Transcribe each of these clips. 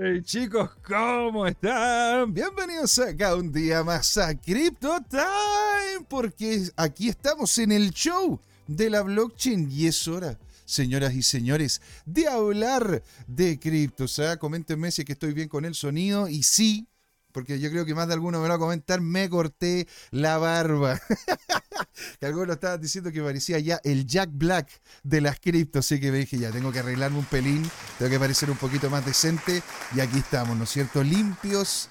Hey, chicos, ¿cómo están? Bienvenidos acá un día más a Crypto Time, porque aquí estamos en el show de la blockchain y es hora, señoras y señores, de hablar de cripto. O sea, coméntenme si que estoy bien con el sonido y sí, porque yo creo que más de alguno me va a comentar, me corté la barba. que algunos estaban diciendo que parecía ya el Jack Black de las criptos, así que me dije, ya tengo que arreglarme un pelín, tengo que parecer un poquito más decente, y aquí estamos, ¿no es cierto? Limpios,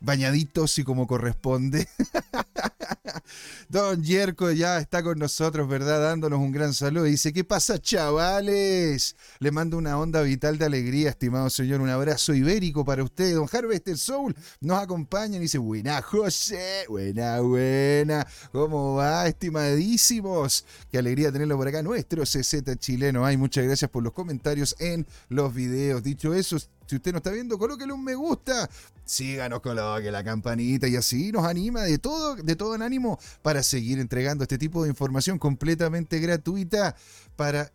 bañaditos y como corresponde. Don Yerko ya está con nosotros, ¿verdad? Dándonos un gran saludo. Dice, ¿qué pasa, chavales? Le mando una onda vital de alegría, estimado señor. Un abrazo ibérico para usted. Don Harvester Soul nos acompaña y dice, buena, José. Buena, buena. ¿Cómo va, estimadísimos? Qué alegría tenerlo por acá. Nuestro CZ chileno. Ay, muchas gracias por los comentarios en los videos. Dicho eso, si usted no está viendo, colóquele un me gusta. Síganos, coloque la campanita y así nos anima de todo, de todo en ánimo para seguir entregando este tipo de información completamente gratuita para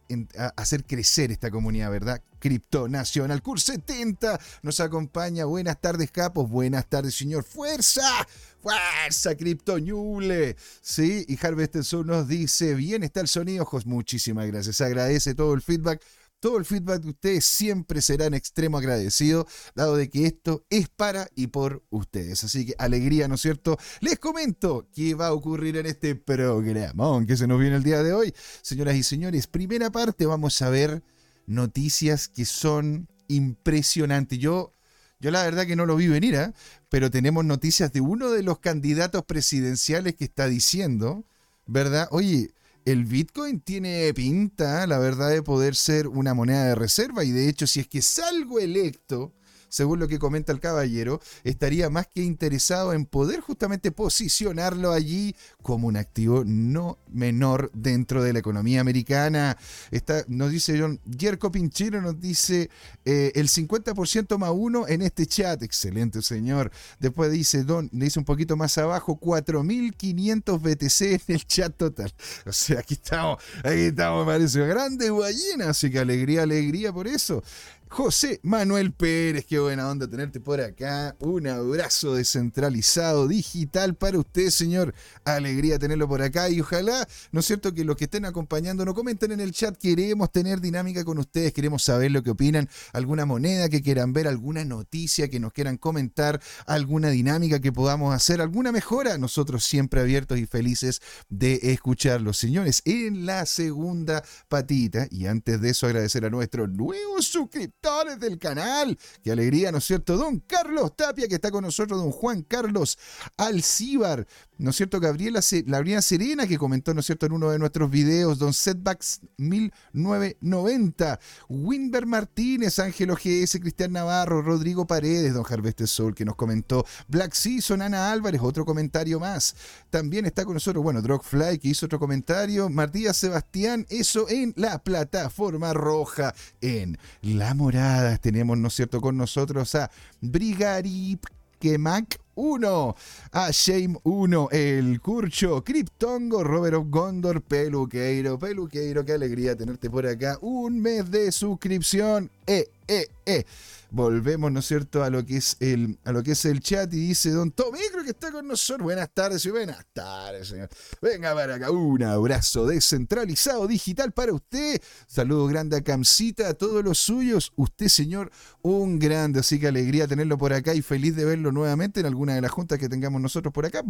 hacer crecer esta comunidad, ¿verdad? Cripto Nacional Cur 70 nos acompaña. Buenas tardes, capos. Buenas tardes, señor. ¡Fuerza! ¡Fuerza, Cripto Ñule! Sí, y Harvester Soul nos dice: Bien está el sonido, ojos. Muchísimas gracias. Agradece todo el feedback todo el feedback de ustedes siempre será en extremo agradecido, dado de que esto es para y por ustedes. Así que alegría, ¿no es cierto? Les comento qué va a ocurrir en este programa que se nos viene el día de hoy. Señoras y señores, primera parte vamos a ver noticias que son impresionantes. Yo yo la verdad que no lo vi venir, ¿eh? pero tenemos noticias de uno de los candidatos presidenciales que está diciendo, ¿verdad? Oye, el Bitcoin tiene pinta, la verdad, de poder ser una moneda de reserva. Y de hecho si es que salgo electo, según lo que comenta el caballero, estaría más que interesado en poder justamente posicionarlo allí como un activo no menor dentro de la economía americana. Está, nos dice John Jerko Pinchero, nos dice eh, el 50% más uno en este chat. Excelente, señor. Después dice Don, dice un poquito más abajo, 4.500 BTC en el chat total. O sea, aquí estamos, aquí estamos, parece grande ballena, así que alegría, alegría por eso. José Manuel Pérez, qué buena onda tenerte por acá. Un abrazo descentralizado digital para usted, señor. Alegría tenerlo por acá y ojalá, ¿no es cierto?, que los que estén acompañando nos comenten en el chat. Queremos tener dinámica con ustedes, queremos saber lo que opinan, alguna moneda que quieran ver, alguna noticia que nos quieran comentar, alguna dinámica que podamos hacer, alguna mejora. Nosotros siempre abiertos y felices de escucharlos, señores. En la segunda patita, y antes de eso agradecer a nuestro nuevo suscriptor del canal. Qué alegría, ¿no es cierto? Don Carlos Tapia, que está con nosotros, don Juan Carlos Alcíbar, ¿no es cierto? Gabriela, Gabriela Serena, que comentó, ¿no es cierto?, en uno de nuestros videos, don Setbacks 1990, Winber Martínez, Ángelo GS, Cristian Navarro, Rodrigo Paredes, don Harveste Sol, que nos comentó, Black Season, Ana Álvarez, otro comentario más. También está con nosotros, bueno, Drogfly, que hizo otro comentario, Martínez Sebastián, eso en la plataforma roja, en La Morada. Tenemos, ¿no es cierto?, con nosotros a Brigarip Mac 1, a Shame 1, el Curcho, Cryptongo, Robert of Gondor, Peluqueiro, Peluqueiro, qué alegría tenerte por acá. Un mes de suscripción. Eh, eh, eh volvemos, ¿no es cierto?, a lo que es el, a lo que es el chat y dice Don Tomicro que está con nosotros. Buenas tardes y buenas tardes, señor. Venga para acá, un abrazo descentralizado digital para usted. Saludo grande a Camcita, a todos los suyos. Usted, señor, un grande, así que alegría tenerlo por acá y feliz de verlo nuevamente en alguna de las juntas que tengamos nosotros por acá.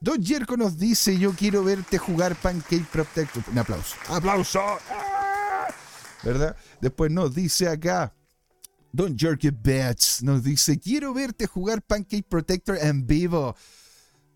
Don Jerko nos dice, yo quiero verte jugar Pancake Protector. Un aplauso. ¡Aplauso! ¿Verdad? Después nos dice acá, Don Jerky Bats nos dice, quiero verte jugar Pancake Protector en vivo.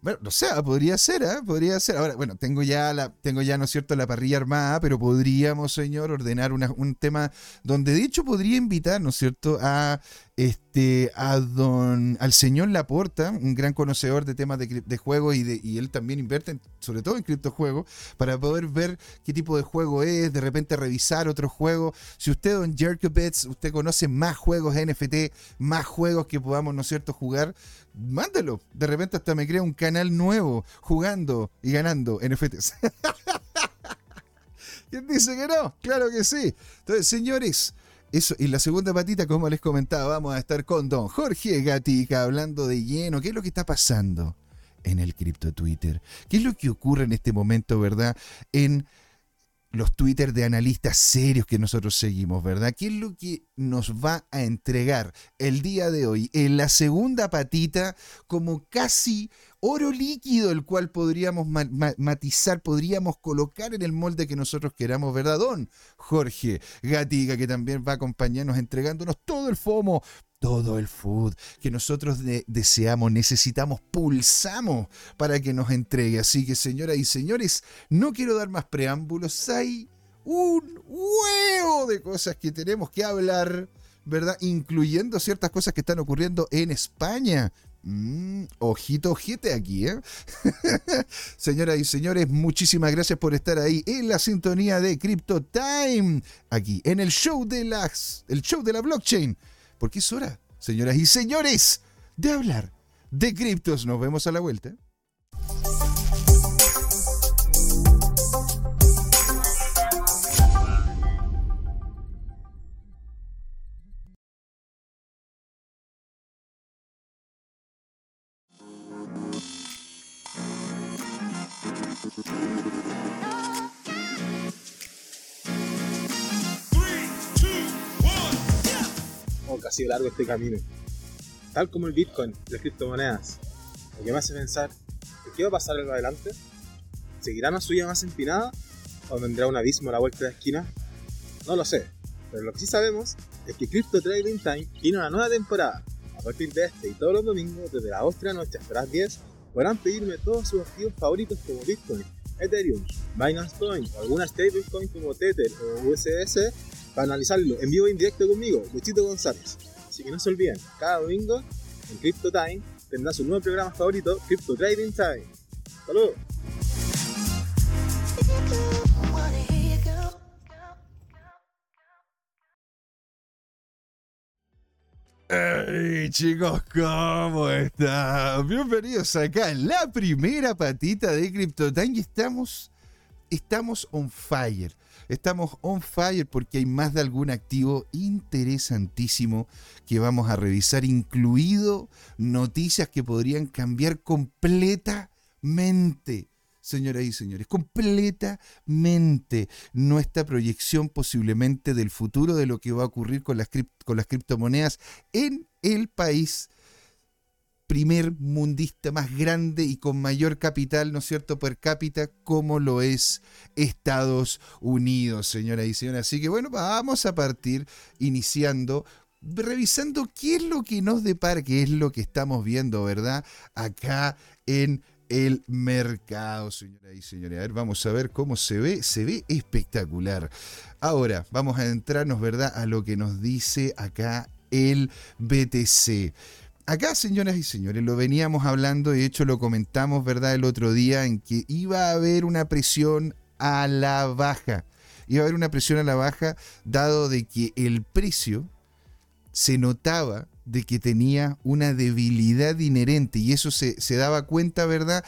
Bueno, no sé, podría ser, ¿eh? Podría ser. Ahora, bueno, tengo ya, la, tengo ya, ¿no es cierto?, la parrilla armada, pero podríamos, señor, ordenar un tema donde, de hecho, podría invitar, ¿no es cierto?, a este, a don, al señor Laporta, un gran conocedor de temas de, de juegos y, de, y él también invierte sobre todo en criptojuegos, para poder ver qué tipo de juego es, de repente revisar otros juegos. Si usted, don Jerkobets, usted conoce más juegos NFT, más juegos que podamos, ¿no es cierto?, jugar, mándalo. De repente hasta me crea un canal nuevo jugando y ganando NFTs. ¿Quién dice que no? Claro que sí. Entonces, señores, Eso, y la segunda patita, como les comentaba, vamos a estar con don Jorge Gatica hablando de lleno. ¿Qué es lo que está pasando en el cripto Twitter? ¿Qué es lo que ocurre en este momento, verdad? En los Twitter de analistas serios que nosotros seguimos, ¿verdad? ¿Qué es lo que nos va a entregar el día de hoy en la segunda patita como casi oro líquido, el cual podríamos matizar, podríamos colocar en el molde que nosotros queramos, ¿verdad? Don Jorge Gatiga, que también va a acompañarnos entregándonos todo el FOMO, todo el food que nosotros deseamos, necesitamos, pulsamos para que nos entregue. Así que, señoras y señores, no quiero dar más preámbulos. Hay un huevo de cosas que tenemos que hablar, ¿verdad? Incluyendo ciertas cosas que están ocurriendo en España. Mm, ojito, ojete aquí, ¿eh? Señoras y señores, muchísimas gracias por estar ahí en la sintonía de Crypto Time, aquí en el show de las, el show de la blockchain porque es hora, señoras y señores, de hablar de criptos. Nos vemos a la vuelta. Sido largo este camino. Tal como el Bitcoin, las criptomonedas. Lo que me hace pensar, ¿qué va a pasar en adelante? ¿Seguirá una suya más empinada? ¿O vendrá un abismo a la vuelta de la esquina? No lo sé, pero lo que sí sabemos es que Crypto Trading Time tiene una nueva temporada. A partir de este y todos los domingos, desde las 8 de la noche hasta las 10, podrán pedirme todos sus activos favoritos como Bitcoin, Ethereum, Binance Coin o alguna stablecoin como Tether o USS para analizarlo en vivo e indirecto conmigo, Luchito González. Así que no se olviden, cada domingo en Crypto Time tendrá su nuevo programa favorito, Crypto Trading Time. ¡Saludos! Hey chicos, ¿cómo están? Bienvenidos acá en la primera patita de CryptoTime y estamos, estamos on fire. Estamos on fire porque hay más de algún activo interesantísimo que vamos a revisar, incluido noticias que podrían cambiar completamente señoras y señores, completamente nuestra proyección posiblemente del futuro de lo que va a ocurrir con las, con las criptomonedas en el país primer mundista más grande y con mayor capital, ¿no es cierto?, per cápita, como lo es Estados Unidos, señoras y señores. Así que bueno, vamos a partir iniciando revisando qué es lo que nos depara, qué es lo que estamos viendo, ¿verdad? Acá en el mercado, señoras y señores. A ver, vamos a ver cómo se ve. Se ve espectacular. Ahora, vamos a entrarnos, ¿verdad?, a lo que nos dice acá el BTC. Acá, señoras y señores, lo veníamos hablando, de hecho lo comentamos, ¿verdad?, el otro día, en que iba a haber una presión a la baja. Iba a haber una presión a la baja, dado de que el precio se notaba de que tenía una debilidad inherente y eso se, se daba cuenta, ¿verdad?,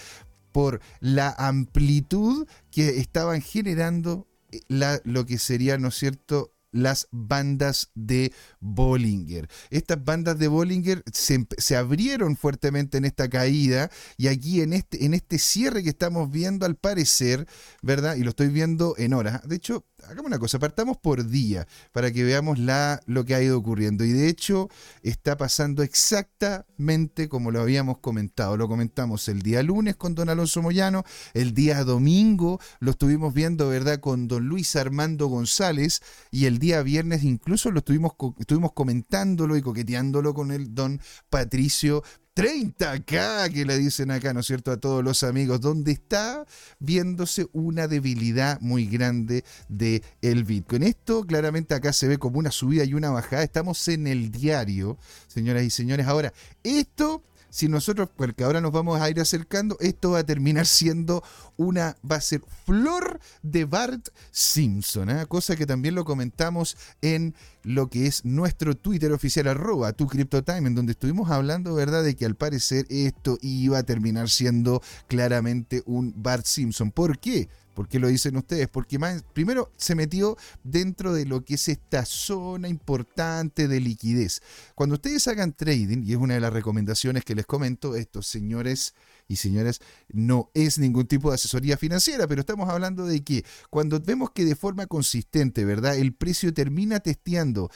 por la amplitud que estaban generando eh, la, lo que sería, ¿no es cierto?, las bandas de Bollinger. Estas bandas de Bollinger se, abrieron fuertemente en esta caída y aquí en este, en este cierre que estamos viendo al parecer, ¿verdad? Y lo estoy viendo en horas. De hecho, hagamos una cosa, partamos por día para que veamos la, lo que ha ido ocurriendo. Y de hecho está pasando exactamente como lo habíamos comentado. Lo comentamos el día lunes con don Alonso Moyano, el día domingo lo estuvimos viendo, ¿verdad? Con don Luis Armando González y el día viernes incluso lo estuvimos, estuvimos comentándolo y coqueteándolo con el don Patricio 30K que le dicen acá, ¿no es cierto?, a todos los amigos, donde está viéndose una debilidad muy grande de Bitcoin. Esto claramente acá se ve como una subida y una bajada. Estamos en el diario, señoras y señores. Ahora, esto si nosotros, porque ahora nos vamos a ir acercando, esto va a terminar siendo una, va a ser flor de Bart Simpson, ¿eh? cosa que también lo comentamos en lo que es nuestro Twitter oficial, arroba tu CryptoTime, en donde estuvimos hablando, ¿verdad?, de que al parecer esto iba a terminar siendo claramente un Bart Simpson. ¿Por qué? ¿Por qué lo dicen ustedes? Porque más, primero se metió dentro de lo que es esta zona importante de liquidez. Cuando ustedes hagan trading, y es una de las recomendaciones que les comento, estos señores y señoras, no es ningún tipo de asesoría financiera, pero estamos hablando de que cuando vemos que de forma consistente, ¿verdad? El precio termina testeando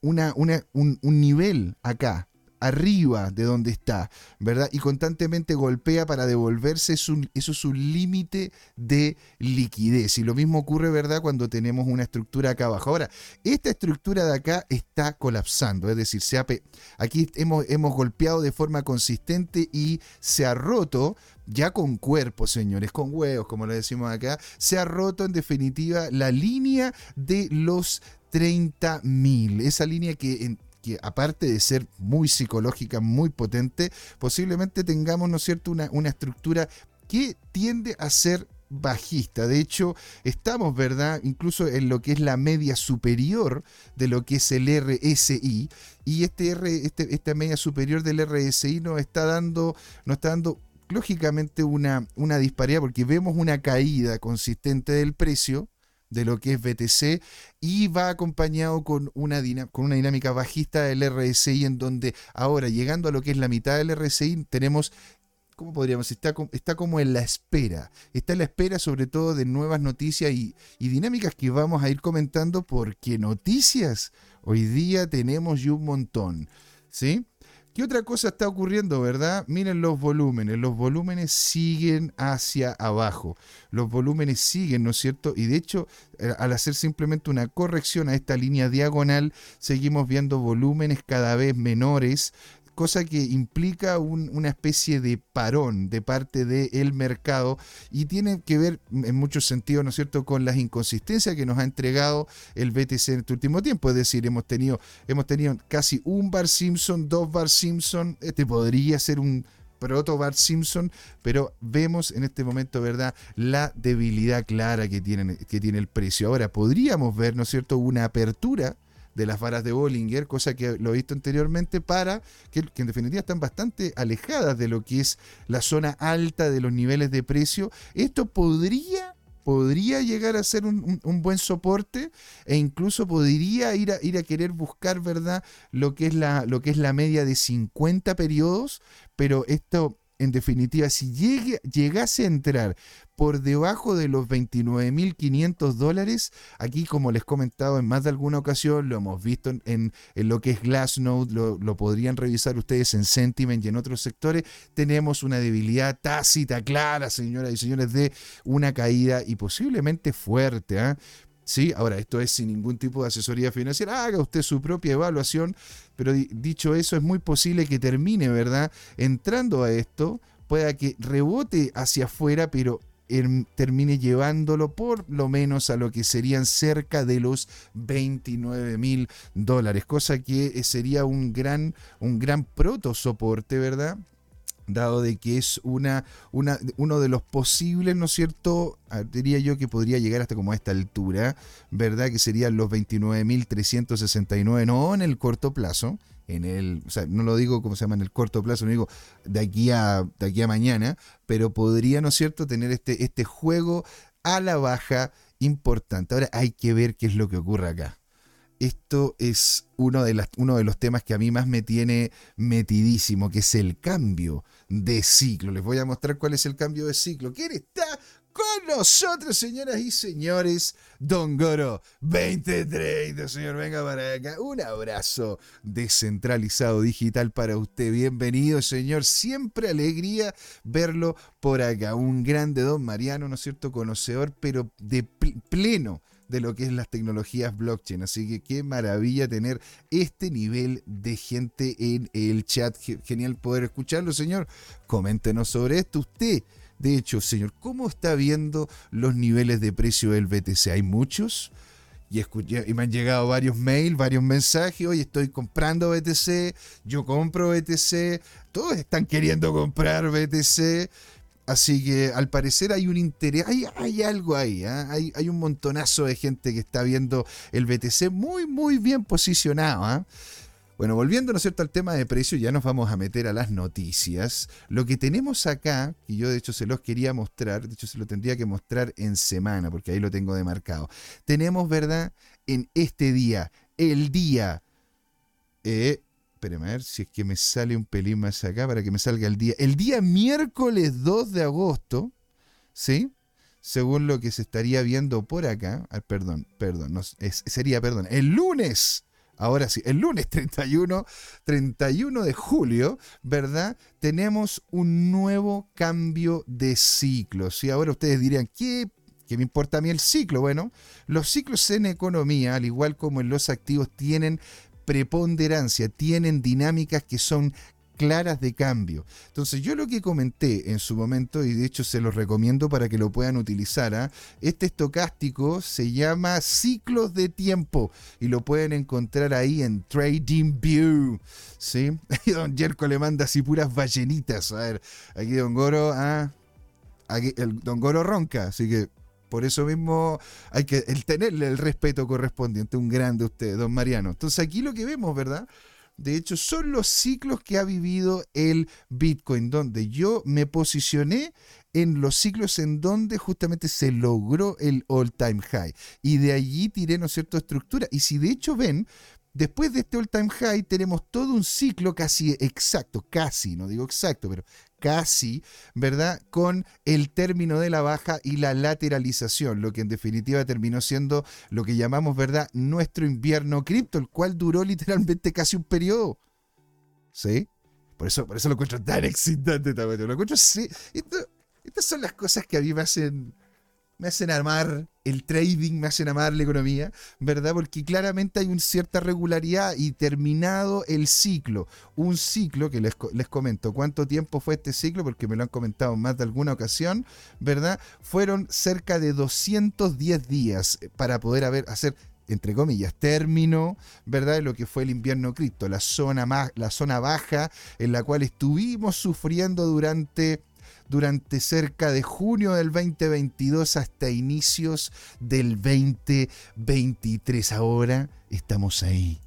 un nivel acá, arriba de donde está, ¿verdad? Y constantemente golpea para devolverse, eso es límite de liquidez. Y lo mismo ocurre, ¿verdad?, cuando tenemos una estructura acá abajo. Ahora, esta estructura de acá está colapsando, es decir, se aquí hemos, hemos golpeado de forma consistente y se ha roto ya con cuerpo, señores, con huevos, como lo decimos acá, se ha roto en definitiva la línea de los 30.000. Esa línea que que aparte de ser muy psicológica, muy potente, posiblemente tengamos, ¿no cierto?, una, una estructura que tiende a ser bajista. De hecho, estamos, ¿verdad? Incluso en lo que es la media superior de lo que es el RSI. Y este R, este, esta media superior del RSI nos está dando, nos está dando lógicamente una, una disparidad porque vemos una caída consistente del precio de lo que es BTC y va acompañado con una, dinámica bajista del RSI en donde ahora llegando a lo que es la mitad del RSI tenemos ¿cómo podríamos? Está, está, como en la espera. Está en la espera sobre todo de nuevas noticias y, y, dinámicas que vamos a ir comentando porque noticias hoy día tenemos y un montón. ¿Sí? ¿Qué otra cosa está ocurriendo, verdad? Miren los volúmenes. Los volúmenes siguen hacia abajo. Los volúmenes siguen, ¿no es cierto? Y de hecho, eh, al hacer simplemente una corrección a esta línea diagonal, seguimos viendo volúmenes cada vez menores cosa que implica una especie de parón de parte del mercado y tiene que ver en muchos sentidos, ¿no es cierto?, con las inconsistencias que nos ha entregado el BTC en este último tiempo. Es decir, hemos tenido, hemos tenido casi un Bar Simpson, dos Bar Simpson, este podría ser un proto Bar Simpson, pero vemos en este momento, ¿verdad?, la debilidad clara que tiene, que tiene el precio. Ahora, podríamos ver, ¿no es cierto?, una apertura de las varas de Bollinger, cosa que lo he visto anteriormente, para que, en definitiva están bastante alejadas de lo que es la zona alta de los niveles de precio. Esto podría podría llegar a ser un, buen soporte e incluso podría ir a, ir a querer buscar, ¿verdad?, lo que, es la, lo que es la media de 50 periodos, pero esto en definitiva, si llegase a entrar por debajo de los 29.500 dólares, aquí como les he comentado en más de alguna ocasión, lo hemos visto en, lo que es Glassnode, lo, lo, podrían revisar ustedes en Sentiment y en otros sectores, tenemos una debilidad tácita, clara, señoras y señores, de una caída y posiblemente fuerte. ¿eh? ¿sí? Ahora, esto es sin ningún tipo de asesoría financiera, haga usted su propia evaluación, pero dicho eso, es muy posible que termine, ¿verdad? Entrando a esto, pueda que rebote hacia afuera, pero termine llevándolo por lo menos a lo que serían cerca de los 29 mil dólares, cosa que sería un gran, un gran proto soporte, ¿verdad? Dado de que es una, una, uno de los posibles, ¿no es cierto? Ah, diría yo que podría llegar hasta como a esta altura, ¿verdad? Que serían los 29.369, no en el corto plazo, en el, o sea, no lo digo como se llama en el corto plazo, no digo de aquí a, de aquí a mañana, pero podría, ¿no es cierto?, tener este, este juego a la baja importante. Ahora hay que ver qué es lo que ocurre acá esto es uno de, uno de los temas que a mí más me tiene metidísimo, que es el cambio de ciclo. Les voy a mostrar cuál es el cambio de ciclo. ¿Quién está con nosotros, señoras y señores? Don Goro 2030, señor, venga para acá. Un abrazo descentralizado digital para usted. Bienvenido, señor. Siempre alegría verlo por acá. Un grande don Mariano, ¿no es cierto? Conocedor, pero de pleno de lo que es las tecnologías blockchain. Así que qué maravilla tener este nivel de gente en el chat. Genial poder escucharlo, señor. Coméntenos sobre esto. Usted, de hecho, señor, ¿cómo está viendo los niveles de precio del BTC? ¿Hay muchos? Y, y, me han llegado varios mails, varios mensajes, oye, estoy comprando BTC, yo compro BTC, todos están queriendo comprar BTC, Así que al parecer hay un interés, hay, hay algo ahí, ¿ah? hay, un montonazo de gente que está viendo el BTC muy, muy bien posicionado. ¿ah? Bueno, volviendo, ¿no es cierto?, al tema de precio, ya nos vamos a meter a las noticias. Lo que tenemos acá, y yo de hecho se los quería mostrar, de hecho se lo tendría que mostrar en semana, porque ahí lo tengo demarcado. Tenemos, ¿verdad?, en este día, el día... Eh, espérame a ver si es que me sale un pelín más acá para que me salga el día. El día miércoles 2 de agosto, ¿sí? Según lo que se estaría viendo por acá. Ah, perdón, perdón, sería, perdón, el lunes ahora sí, el lunes 31, 31 de julio, ¿verdad? Tenemos un nuevo cambio de ciclo. Y ahora ustedes dirían, ¿qué, ¿qué me importa a mí el ciclo? Bueno, los ciclos en economía, al igual como en los activos, tienen preponderancia, tienen dinámicas que son claras de cambio. Entonces yo lo que comenté en su momento, y de hecho se los recomiendo para que lo puedan utilizar, ¿ah? este estocástico se llama ciclos de tiempo y lo pueden encontrar ahí en Trading View. ¿sí? Y don Jerko le manda así puras ballenitas. A ver, aquí Don Goro, ¿ah? aquí Don Goro ronca, así que por eso mismo hay que tenerle el respeto correspondiente. Un grande usted, don Mariano. Entonces aquí lo que vemos, ¿verdad? De hecho, son los ciclos que ha vivido el Bitcoin, donde yo me posicioné en los ciclos en donde justamente se logró el all-time high. Y de allí tiré, ¿no es cierto?, estructura. Y si de hecho ven, después de este all-time high tenemos todo un ciclo casi exacto, casi, no digo exacto, pero casi, ¿verdad? Con el término de la baja y la lateralización, lo que en definitiva terminó siendo lo que llamamos, ¿verdad? Nuestro invierno cripto, el cual duró literalmente casi un periodo. ¿Sí? Por eso, por eso lo encuentro tan excitante también. Lo encuentro, sí. estas son las cosas que a mí me hacen me hacen amar el trading, me hacen amar la economía, ¿verdad? Porque claramente hay una cierta regularidad y terminado el ciclo, un ciclo que les, les comento, ¿cuánto tiempo fue este ciclo? Porque me lo han comentado en más de alguna ocasión, ¿verdad? Fueron cerca de 210 días para poder haber, hacer entre comillas, término, ¿verdad? De lo que fue el invierno cripto, la zona, más, la zona baja en la cual estuvimos sufriendo durante durante cerca de junio del 2022 hasta inicios del 2023. Ahora estamos ahí,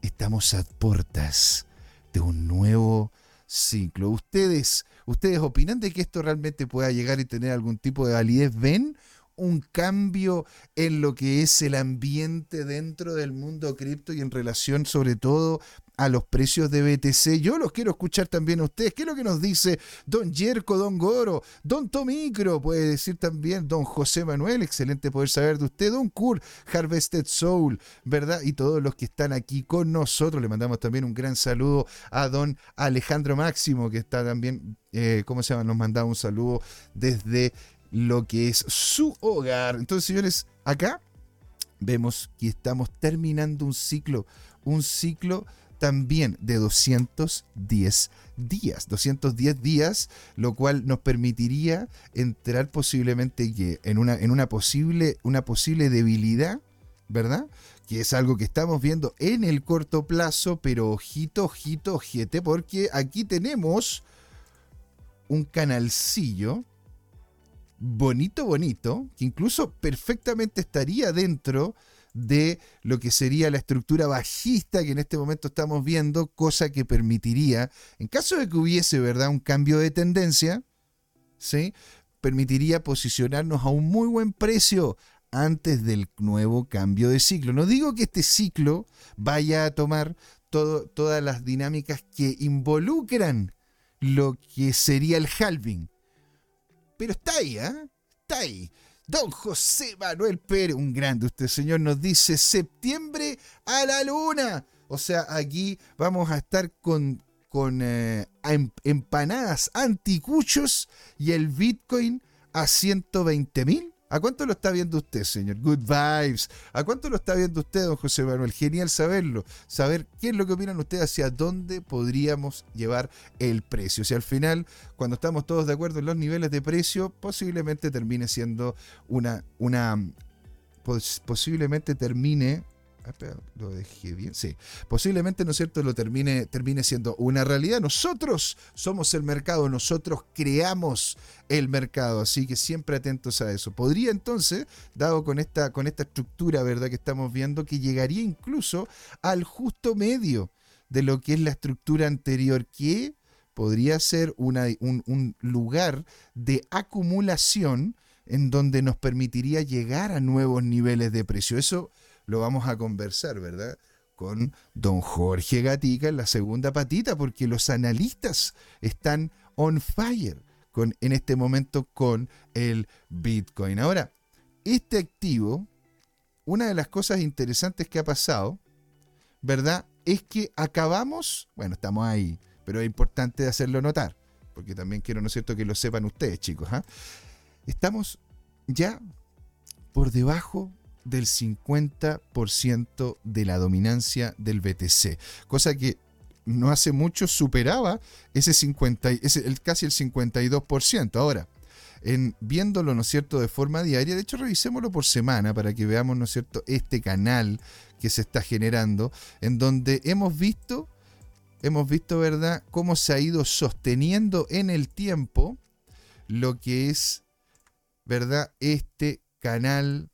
estamos a puertas de un nuevo ciclo. ¿Ustedes, ¿Ustedes opinan de que esto realmente pueda llegar y tener algún tipo de validez? ¿Ven un cambio en lo que es el ambiente dentro del mundo cripto y en relación sobre todo a los precios de BTC. Yo los quiero escuchar también a ustedes. ¿Qué es lo que nos dice Don Yerko, Don Goro, Don Tomicro? Puede decir también Don José Manuel. Excelente poder saber de usted. Don Kur, Harvested Soul, ¿verdad? Y todos los que están aquí con nosotros. Le mandamos también un gran saludo a Don Alejandro Máximo, que está también, eh, ¿cómo se llama? Nos mandaba un saludo desde lo que es su hogar. Entonces, señores, acá vemos que estamos terminando un ciclo, un ciclo también de 210 días. 210 días, lo cual nos permitiría entrar posiblemente en una, en una posible, una posible debilidad, ¿verdad? Que es algo que estamos viendo en el corto plazo, pero ojito, ojito, ojete, porque aquí tenemos un canalcillo bonito, bonito, que incluso perfectamente estaría dentro de lo que sería la estructura bajista que en este momento estamos viendo, cosa que permitiría, en caso de que hubiese ¿verdad? un cambio de tendencia, ¿sí? permitiría posicionarnos a un muy buen precio antes del nuevo cambio de ciclo. No digo que este ciclo vaya a tomar todas las dinámicas que involucran lo que sería el halving, pero está ahí, ¿eh? Está ahí. Don José Manuel Pérez, un grande usted, señor, nos dice septiembre a la luna. O sea, aquí vamos a estar con, con eh, em, empanadas anticuchos y el Bitcoin a 120 mil. ¿A cuánto lo está viendo usted, señor? Good vibes. ¿A cuánto lo está viendo usted, don José Manuel? Genial saberlo. Saber qué es lo que opinan ustedes, hacia dónde podríamos llevar el precio. Si al final, cuando estamos todos de acuerdo en los niveles de precio, posiblemente termine siendo una, una posiblemente termine lo dejé bien. Sí. Posiblemente, ¿no es cierto?, lo termine, termine siendo una realidad. Nosotros somos el mercado, nosotros creamos el mercado, así que siempre atentos a eso. Podría entonces, dado con esta, con esta estructura, ¿verdad?, que estamos viendo, que llegaría incluso al justo medio de lo que es la estructura anterior, que podría ser una, un, un lugar de acumulación en donde nos permitiría llegar a nuevos niveles de precio. Eso lo vamos a conversar, ¿verdad? Con don Jorge Gatica en la segunda patita, porque los analistas están on fire con, en este momento con el Bitcoin. Ahora, este activo, una de las cosas interesantes que ha pasado, ¿verdad? Es que acabamos, bueno, estamos ahí, pero es importante hacerlo notar, porque también quiero, ¿no es cierto?, que lo sepan ustedes, chicos. ¿ah? Estamos ya por debajo del 50% de la dominancia del BTC, cosa que no hace mucho superaba ese 50, ese, el, casi el 52%. Ahora, en viéndolo, ¿no es cierto?, de forma diaria, de hecho revisémoslo por semana para que veamos, ¿no es cierto?, este canal que se está generando, en donde hemos visto, hemos visto, ¿verdad?, cómo se ha ido sosteniendo en el tiempo lo que es, ¿verdad?, este canal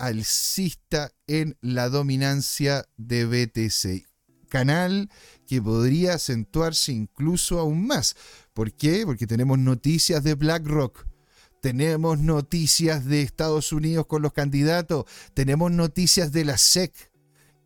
alcista en la dominancia de BTC. Canal que podría acentuarse incluso aún más. ¿Por qué? Porque tenemos noticias de BlackRock. Tenemos noticias de Estados Unidos con los candidatos. Tenemos noticias de la SEC.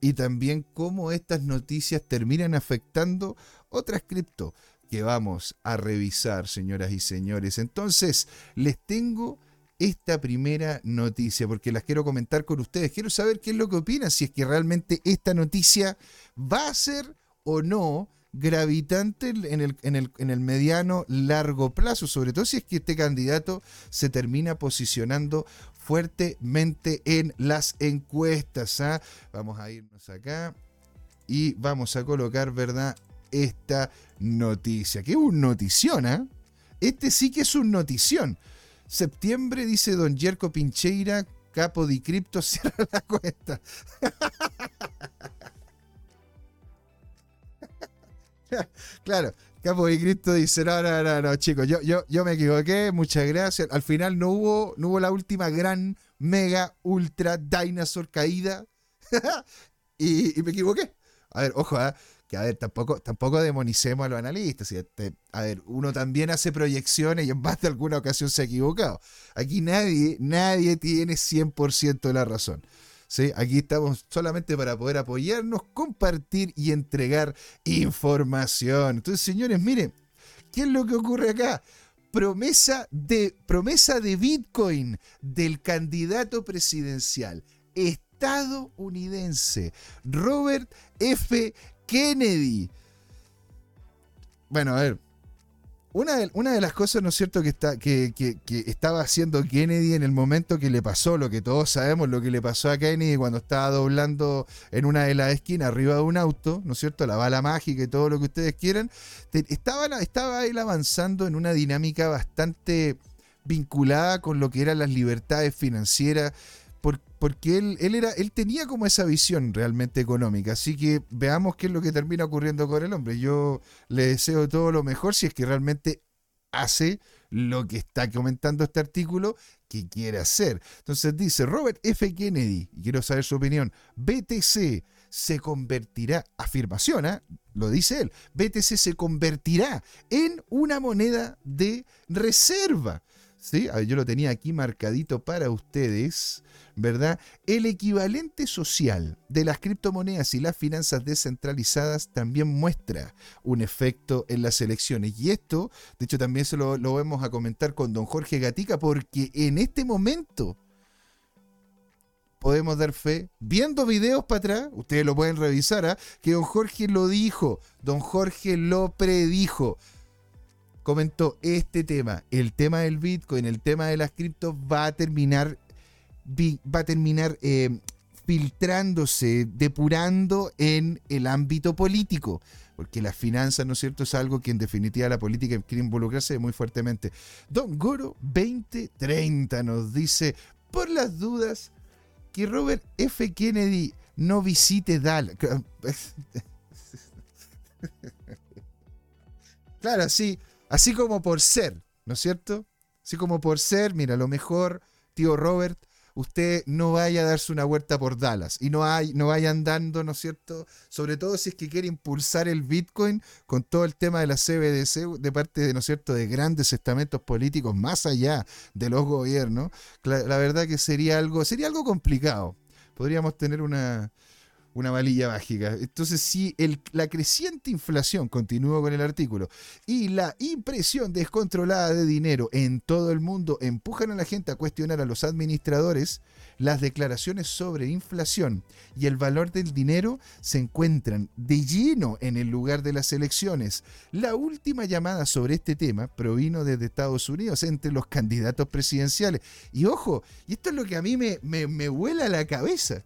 Y también cómo estas noticias terminan afectando otras cripto que vamos a revisar, señoras y señores. Entonces, les tengo esta primera noticia, porque las quiero comentar con ustedes. Quiero saber qué es lo que opinan, si es que realmente esta noticia va a ser o no gravitante en el, en el, en el mediano largo plazo, sobre todo si es que este candidato se termina posicionando fuertemente en las encuestas. ¿ah? Vamos a irnos acá y vamos a colocar, ¿verdad? Esta noticia, que es un notición, ¿ah? Este sí que es un notición. Septiembre, dice don Yerko Pincheira, capo de cripto, cierra la cuenta. claro, Capo de Cristo dice, no, no, no, no, chicos, yo, yo, yo me equivoqué, muchas gracias. Al final no hubo, no hubo la última gran, mega, ultra, dinosaur caída. y, me equivoqué. A ver, ojo, ¿eh? Que a ver, tampoco, tampoco demonicemos a los analistas. Este, a ver, uno también hace proyecciones y en más de alguna ocasión se ha equivocado. Aquí nadie, nadie tiene 100% de la razón. Aquí estamos solamente para poder apoyarnos, compartir y entregar información. Entonces, señores, miren, ¿qué es lo que ocurre acá? Promesa de, promesa de Bitcoin del candidato presidencial estadounidense Robert F. Kennedy. Bueno, a ver, una de, las cosas, ¿no es cierto?, que, estaba haciendo Kennedy en el momento que le pasó, lo que todos sabemos, lo que le pasó a Kennedy cuando estaba doblando en una de las esquinas arriba de un auto, ¿no es cierto?, la bala mágica y todo lo que ustedes quieran, estaba él avanzando en una dinámica bastante vinculada con lo que eran las libertades financieras porque él, él, era, él tenía como esa visión realmente económica. Así que veamos qué es lo que termina ocurriendo con el hombre. Yo le deseo todo lo mejor si es que realmente hace lo que está comentando este artículo que quiere hacer. Entonces dice Robert F. Kennedy, y quiero saber su opinión, BTC se convertirá, afirmación, ¿eh? lo dice él, BTC se convertirá en una moneda de reserva. ¿Sí? yo lo tenía aquí marcadito para ustedes. ¿verdad? El equivalente social de las criptomonedas y las finanzas descentralizadas también muestra un efecto en las elecciones. Y esto, de hecho, también se lo, vamos a comentar con don Jorge Gatica, porque en este momento podemos dar fe, viendo videos para atrás, ustedes lo pueden revisar, ¿ah? que don Jorge lo dijo, don Jorge lo predijo comentó este tema, el tema del Bitcoin, el tema de las criptos va a terminar va a terminar eh, filtrándose, depurando en el ámbito político. Porque las finanzas, ¿no es cierto?, es algo que en definitiva la política quiere involucrarse muy fuertemente. Don Goro 2030 nos dice, por las dudas, que Robert F. Kennedy no visite Dallas. Claro, así, así como por ser, ¿no es cierto? Así como por ser, mira, lo mejor, tío Robert, usted no vaya a darse una vuelta por Dallas y no, hay, no vaya andando, ¿no es cierto? Sobre todo si es que quiere impulsar el Bitcoin con todo el tema de la CBDC de parte, de, ¿no es cierto?, de grandes estamentos políticos más allá de los gobiernos. La, la verdad que sería algo, sería algo complicado. Podríamos tener una, una valilla mágica. Entonces, si la creciente inflación, continúo con el artículo, y la impresión descontrolada de dinero en todo el mundo empujan a la gente a cuestionar a los administradores, las declaraciones sobre inflación y el valor del dinero se encuentran de lleno en el lugar de las elecciones. La última llamada sobre este tema provino desde Estados Unidos entre los candidatos presidenciales. Y ojo, y esto es lo que a mí me, me, me vuela la cabeza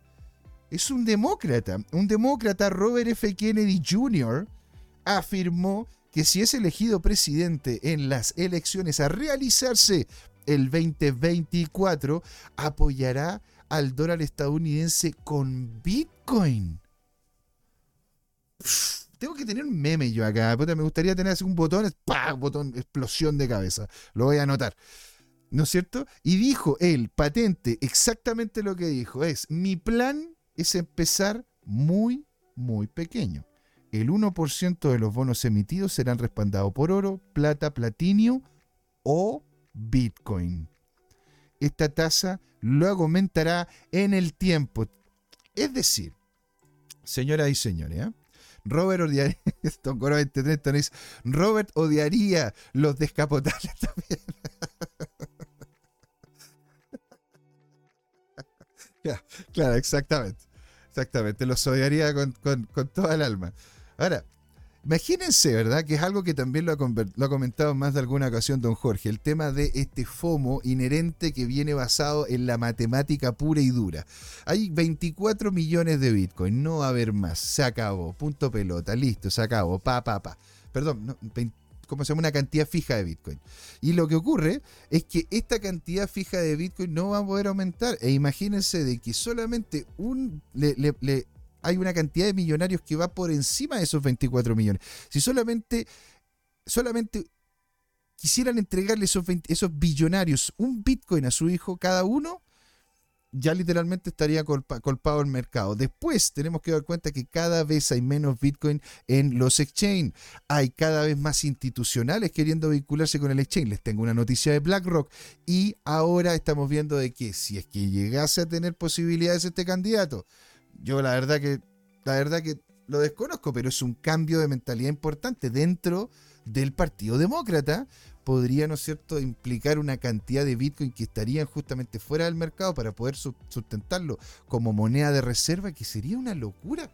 es un demócrata. Un demócrata, Robert F. Kennedy Jr., afirmó que si es elegido presidente en las elecciones a realizarse el 2024, apoyará al dólar estadounidense con Bitcoin. tengo que tener un meme yo acá. me gustaría tener así un botón, ¡pah! botón, explosión de cabeza. Lo voy a anotar. ¿No es cierto? Y dijo él, patente, exactamente lo que dijo. Es, mi plan es empezar muy, muy pequeño. El 1% de los bonos emitidos serán respaldados por oro, plata, platinio o Bitcoin. Esta tasa luego aumentará en el tiempo. Es decir, señoras y señores, ¿eh? Robert odiaría, Robert odiaría los descapotables también. claro, exactamente. Exactamente, los odiaría con, toda el alma. Ahora, imagínense, ¿verdad? Que es algo que también lo ha, lo ha, comentado en más de alguna ocasión don Jorge, el tema de este FOMO inherente que viene basado en la matemática pura y dura. Hay 24 millones de Bitcoin, no va a haber más, se acabó, punto pelota, listo, se acabó, pa, pa, pa. Perdón, no, como se llama? Una cantidad fija de Bitcoin. Y lo que ocurre es que esta cantidad fija de Bitcoin no va a poder aumentar. E imagínense de que solamente un, le, hay una cantidad de millonarios que va por encima de esos 24 millones. Si solamente, solamente quisieran entregarle esos, esos billonarios un Bitcoin a su hijo cada uno, ya literalmente estaría colpado el mercado. Después tenemos que dar cuenta que cada vez hay menos Bitcoin en los exchange. Hay cada vez más institucionales queriendo vincularse con el exchange. Les tengo una noticia de BlackRock. Y ahora estamos viendo de que si es que llegase a tener posibilidades este candidato, yo la verdad que, la verdad que lo desconozco, pero es un cambio de mentalidad importante dentro del Partido Demócrata podría, ¿no es cierto?, implicar una cantidad de Bitcoin que estarían justamente fuera del mercado para poder sustentarlo como moneda de reserva, que sería una locura.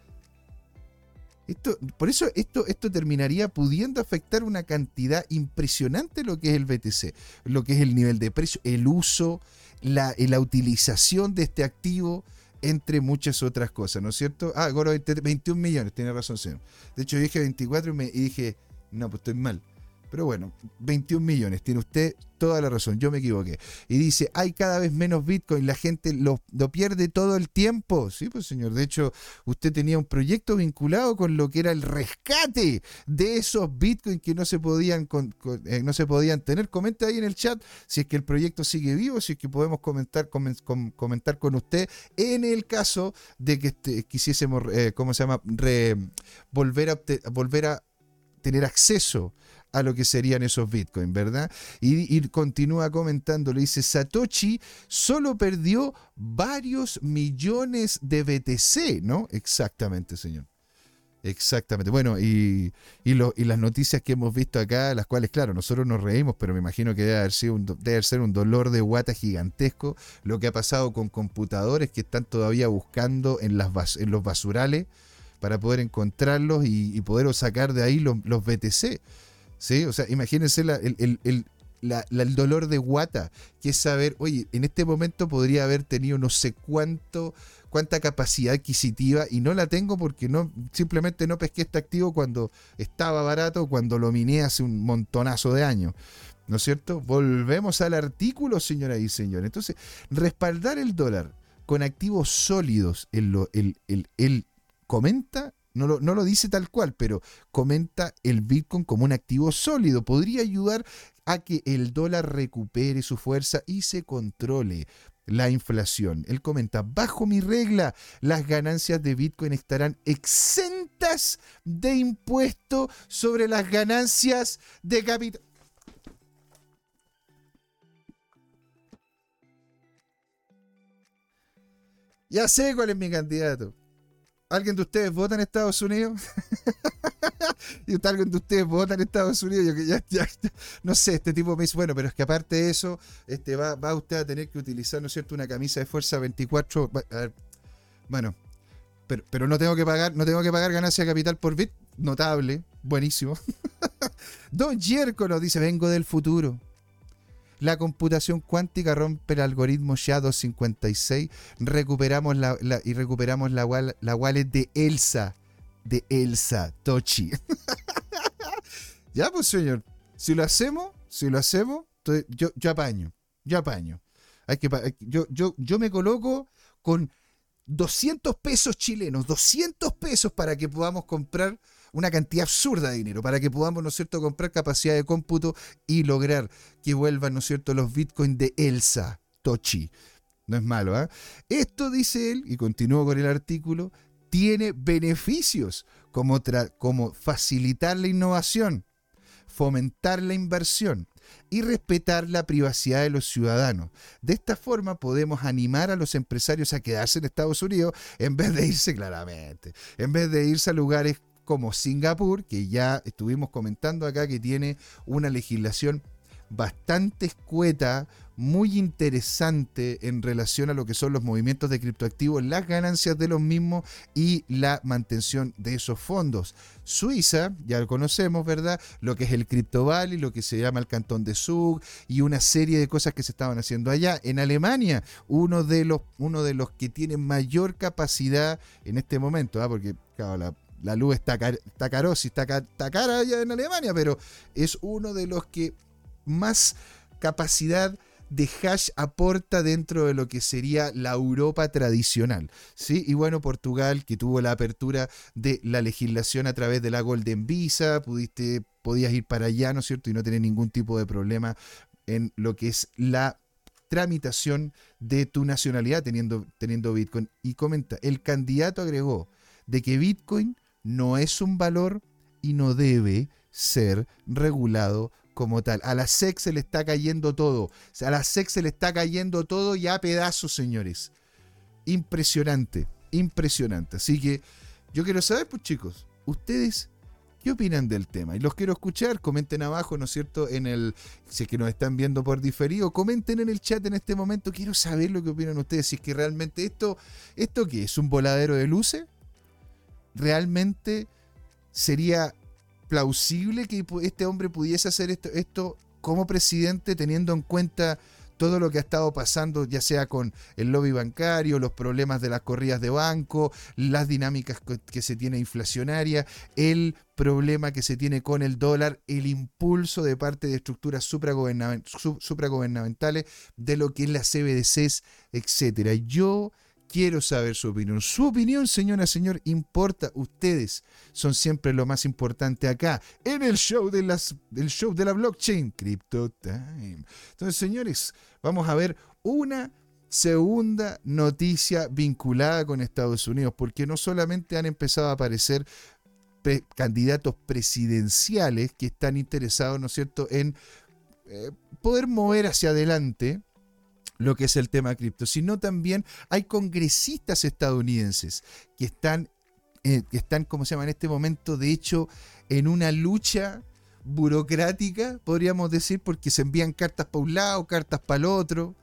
Esto, por eso esto, esto terminaría pudiendo afectar una cantidad impresionante lo que es el BTC, lo que es el nivel de precio, el uso, la, la utilización de este activo, entre muchas otras cosas, ¿no es cierto? Ah, Goro, 21 millones, tiene razón, señor. De hecho, yo dije 24 y, me, y dije, no, pues estoy mal. Pero bueno, 21 millones, tiene usted toda la razón, yo me equivoqué. Y dice, hay cada vez menos Bitcoin, la gente lo, pierde todo el tiempo. Sí, pues señor, de hecho, usted tenía un proyecto vinculado con lo que era el rescate de esos Bitcoin que no se podían, eh, no se podían tener. Comenta ahí en el chat si es que el proyecto sigue vivo, si es que podemos comentar, comentar con usted en el caso de que este, quisiésemos, eh, ¿cómo se llama?, volver a, volver a tener acceso a lo que serían esos bitcoins, ¿verdad? Y, continúa comentando, le dice, Satoshi solo perdió varios millones de BTC, ¿no? Exactamente, señor. Exactamente. Bueno, y, y, las noticias que hemos visto acá, las cuales, claro, nosotros nos reímos, pero me imagino que debe, haber sido un, ser un dolor de guata gigantesco lo que ha pasado con computadores que están todavía buscando en, las, en los basurales para poder encontrarlos y, poder sacar de ahí los, BTC. ¿sí? O sea, imagínense el, dolor de guata, que es saber, oye, en este momento podría haber tenido no sé cuánto, cuánta capacidad adquisitiva y no la tengo porque no, simplemente no pesqué este activo cuando estaba barato, cuando lo miné hace un montonazo de años. ¿No es cierto? Volvemos al artículo, señoras y señores. Entonces, respaldar el dólar con activos sólidos, él, él comenta no lo, dice tal cual, pero comenta el Bitcoin como un activo sólido. Podría ayudar a que el dólar recupere su fuerza y se controle la inflación. Él comenta, bajo mi regla, las ganancias de Bitcoin estarán exentas de impuesto sobre las ganancias de capital. Ya sé cuál es mi candidato. ¿Alguien de ustedes vota en Estados Unidos? y alguien de ustedes vota en Estados Unidos. Yo que ya, no sé, este tipo me dice, bueno, pero es que aparte de eso, este, va, va usted a tener que utilizar, ¿no es cierto?, una camisa de fuerza 24. bueno, pero, pero no tengo que pagar, no tengo que pagar ganancia capital por bit. Notable, buenísimo. Don Jerko nos dice, vengo del futuro. La computación cuántica rompe el algoritmo SHA-256 recuperamos la, y recuperamos la, la wallet de Elsa. De Elsa Tochi. ya, pues, señor. Si lo hacemos, si lo hacemos, yo, yo apaño. Yo apaño. Hay que, yo, yo, yo me coloco con 200 pesos chilenos, 200 pesos para que podamos comprar una cantidad absurda de dinero para que podamos, ¿no es cierto?, comprar capacidad de cómputo y lograr que vuelvan, ¿no es cierto?, los bitcoins de Elsa Tochi. No es malo, ¿ah? Esto, dice él, y continúo con el artículo, tiene beneficios como, como facilitar la innovación, fomentar la inversión y respetar la privacidad de los ciudadanos. De esta forma podemos animar a los empresarios a quedarse en Estados Unidos en vez de irse claramente, en vez de irse a lugares como Singapur, que ya estuvimos comentando acá que tiene una legislación bastante escueta, muy interesante en relación a lo que son los movimientos de criptoactivos, las ganancias de los mismos y la mantención de esos fondos. Suiza, ya lo conocemos, ¿verdad? Lo que es el Crypto Valley, lo que se llama el Cantón de Zug y una serie de cosas que se estaban haciendo allá. En Alemania, uno de los, uno de los que tiene mayor capacidad en este momento, ¿ah? porque claro, la la luz está, está carosi, está, está cara allá en Alemania, pero es uno de los que más capacidad de hash aporta dentro de lo que sería la Europa tradicional. ¿sí? Y bueno, Portugal, que tuvo la apertura de la legislación a través de la Golden Visa, pudiste, podías ir para allá, ¿no es cierto? Y no tener ningún tipo de problema en lo que es la tramitación de tu nacionalidad teniendo, teniendo Bitcoin. Y comenta, el candidato agregó de que Bitcoin no es un valor y no debe ser regulado como tal. A la SEC se le está cayendo todo. A la SEC se le está cayendo todo ya a pedazos, señores. Impresionante, impresionante. Así que yo quiero saber, pues chicos, ustedes ¿Qué opinan del tema? Y los quiero escuchar, comenten abajo, ¿no es cierto? En el, si es que nos están viendo por diferido, comenten en el chat en este momento. Quiero saber lo que opinan ustedes. Si es que realmente esto, ¿esto qué es? ¿Un voladero de luces? Realmente sería plausible que este hombre pudiese hacer esto, esto como presidente teniendo en cuenta todo lo que ha estado pasando, ya sea con el lobby bancario, los problemas de las corridas de banco, las dinámicas que se tiene inflacionaria, el problema que se tiene con el dólar, el impulso de parte de estructuras supragubernamentales de lo que es la CBDCs, etc. Yo Quiero saber su opinión. Su opinión, señora, señor, importa. Ustedes son siempre lo más importante acá, en el show de, las, show de la blockchain, Crypto Time. Entonces, señores, vamos a ver una segunda noticia vinculada con Estados Unidos, porque no solamente han empezado a aparecer candidatos presidenciales que están interesados, ¿no es cierto?, en eh, poder mover hacia adelante lo que es el tema cripto, sino también hay congresistas estadounidenses que están, eh, que están, como se llama en este momento, de hecho, en una lucha burocrática, podríamos decir, porque se envían cartas para un lado, cartas para el otro.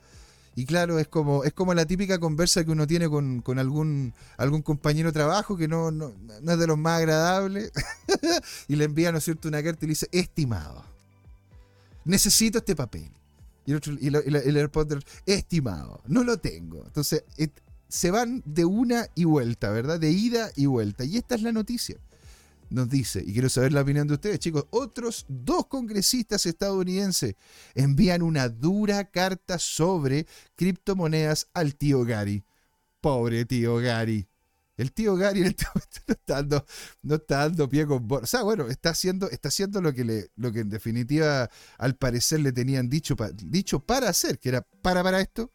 Y claro, es como, es como la típica conversa que uno tiene con, algún, algún compañero de trabajo que no, no, no es de los más agradables. y le envía, ¿no es cierto?, una carta y le dice, estimado, necesito este papel el, otro, estimado, no lo tengo. Entonces, se van de una y vuelta, ¿verdad? De ida y vuelta. Y esta es la noticia. Nos dice, y quiero saber la opinión de ustedes, chicos, otros dos congresistas estadounidenses envían una dura carta sobre criptomonedas al tío Gary. Pobre tío Gary. El tío Gary en este momento no está dando, no está dando pie con O sea, bueno, está haciendo, está haciendo lo que, le, lo que en definitiva al parecer le tenían dicho, dicho para hacer, que era para para esto,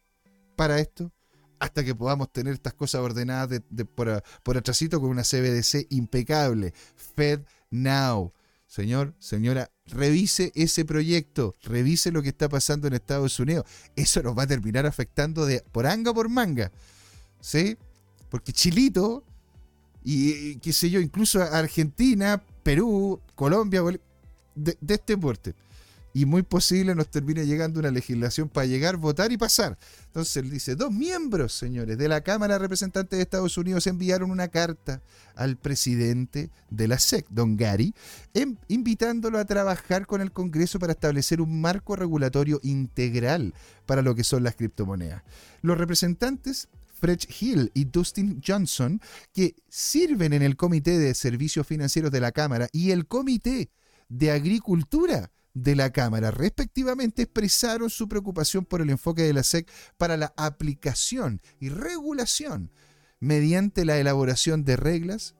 para esto hasta que podamos tener estas cosas ordenadas de, por, por atrasito con una CBDC impecable. Fed Now. Señor, señora, revise ese proyecto, revise lo que está pasando en Estados Unidos. Eso nos va a terminar afectando de por anga por manga. ¿Sí? Porque Chilito y qué sé yo, incluso Argentina, Perú, Colombia, de, de este porte y muy posible nos termine llegando una legislación para llegar, votar y pasar. Entonces él dice, dos miembros, señores, de la Cámara de Representantes de Estados Unidos enviaron una carta al presidente de la SEC, don Gary, em, invitándolo a trabajar con el Congreso para establecer un marco regulatorio integral para lo que son las criptomonedas. Los representantes Fred Hill y Dustin Johnson, que sirven en el Comité de Servicios Financieros de la Cámara y el Comité de Agricultura de la Cámara, respectivamente, expresaron su preocupación por el enfoque de la SEC para la aplicación y regulación mediante la elaboración de reglas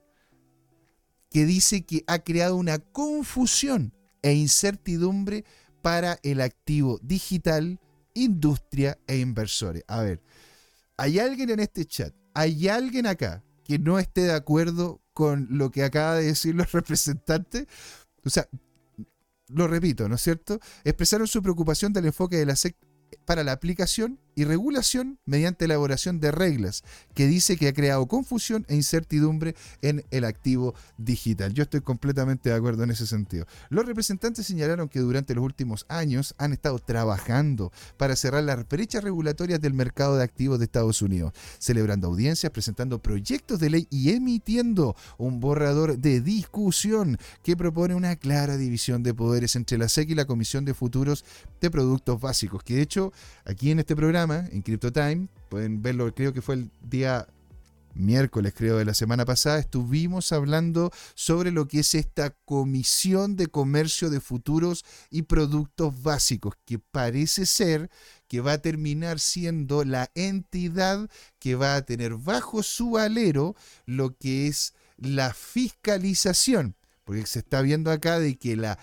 que dice que ha creado una confusión e incertidumbre para el activo digital, industria e inversores. A ver, ¿hay alguien en este chat? ¿Hay alguien acá que no esté de acuerdo con lo que acaba de decir los representantes? O sea, lo repito, ¿no es cierto? Expresaron su preocupación del enfoque de la SEC para la aplicación y regulación mediante elaboración de reglas, que dice que ha creado confusión e incertidumbre en el activo digital. Yo estoy completamente de acuerdo en ese sentido. Los representantes señalaron que durante los últimos años han estado trabajando para cerrar las brechas regulatorias del mercado de activos de Estados Unidos, celebrando audiencias, presentando proyectos de ley y emitiendo un borrador de discusión que propone una clara división de poderes entre la SEC y la Comisión de Futuros de Productos Básicos, que de hecho aquí en este programa en CryptoTime, pueden verlo, creo que fue el día miércoles, creo, de la semana pasada, estuvimos hablando sobre lo que es esta Comisión de Comercio de Futuros y Productos Básicos, que parece ser que va a terminar siendo la entidad que va a tener bajo su alero lo que es la fiscalización, porque se está viendo acá de que la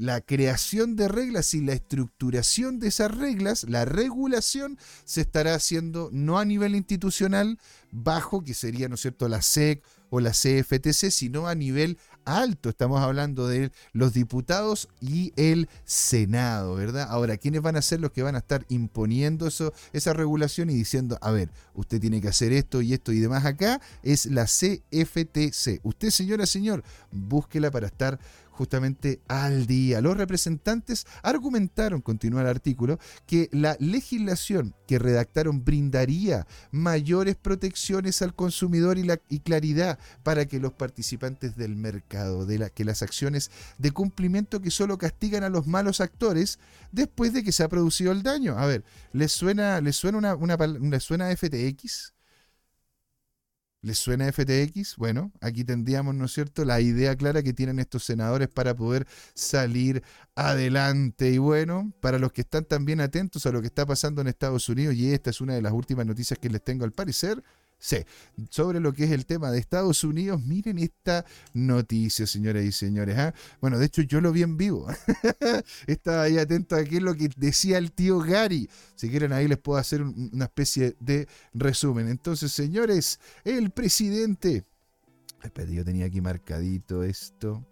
la creación de reglas y la estructuración de esas reglas, la regulación, se estará haciendo no a nivel institucional bajo, que sería, ¿no es cierto?, la SEC o la CFTC, sino a nivel alto. Estamos hablando de los diputados y el Senado, ¿verdad? Ahora, ¿quiénes van a ser los que van a estar imponiendo eso, esa regulación y diciendo, a ver, usted tiene que hacer esto y esto y demás acá? Es la CFTC. Usted, señora, señor, búsquela para estar justamente al día. Los representantes argumentaron, continúa el artículo, que la legislación que redactaron brindaría mayores protecciones al consumidor y, la, claridad para que los participantes del mercado, de la, que las acciones de cumplimiento que solo castigan a los malos actores después de que se ha producido el daño. A ver, ¿les suena, les suena una, una, ¿les suena FTX? ¿Les suena FTX? Bueno, aquí tendríamos, ¿no es cierto?, la idea clara que tienen estos senadores para poder salir adelante. Y bueno, para los que están también atentos a lo que está pasando en Estados Unidos, y esta es una de las últimas noticias que les tengo al parecer, Sí, sobre lo que es el tema de Estados Unidos, miren esta noticia, señoras y señores. ¿ah? Bueno, de hecho yo lo vi en vivo. Estaba ahí atento a qué es lo que decía el tío Gary. Si quieren ahí les puedo hacer una especie de resumen. Entonces, señores, el presidente... Yo tenía aquí marcadito esto.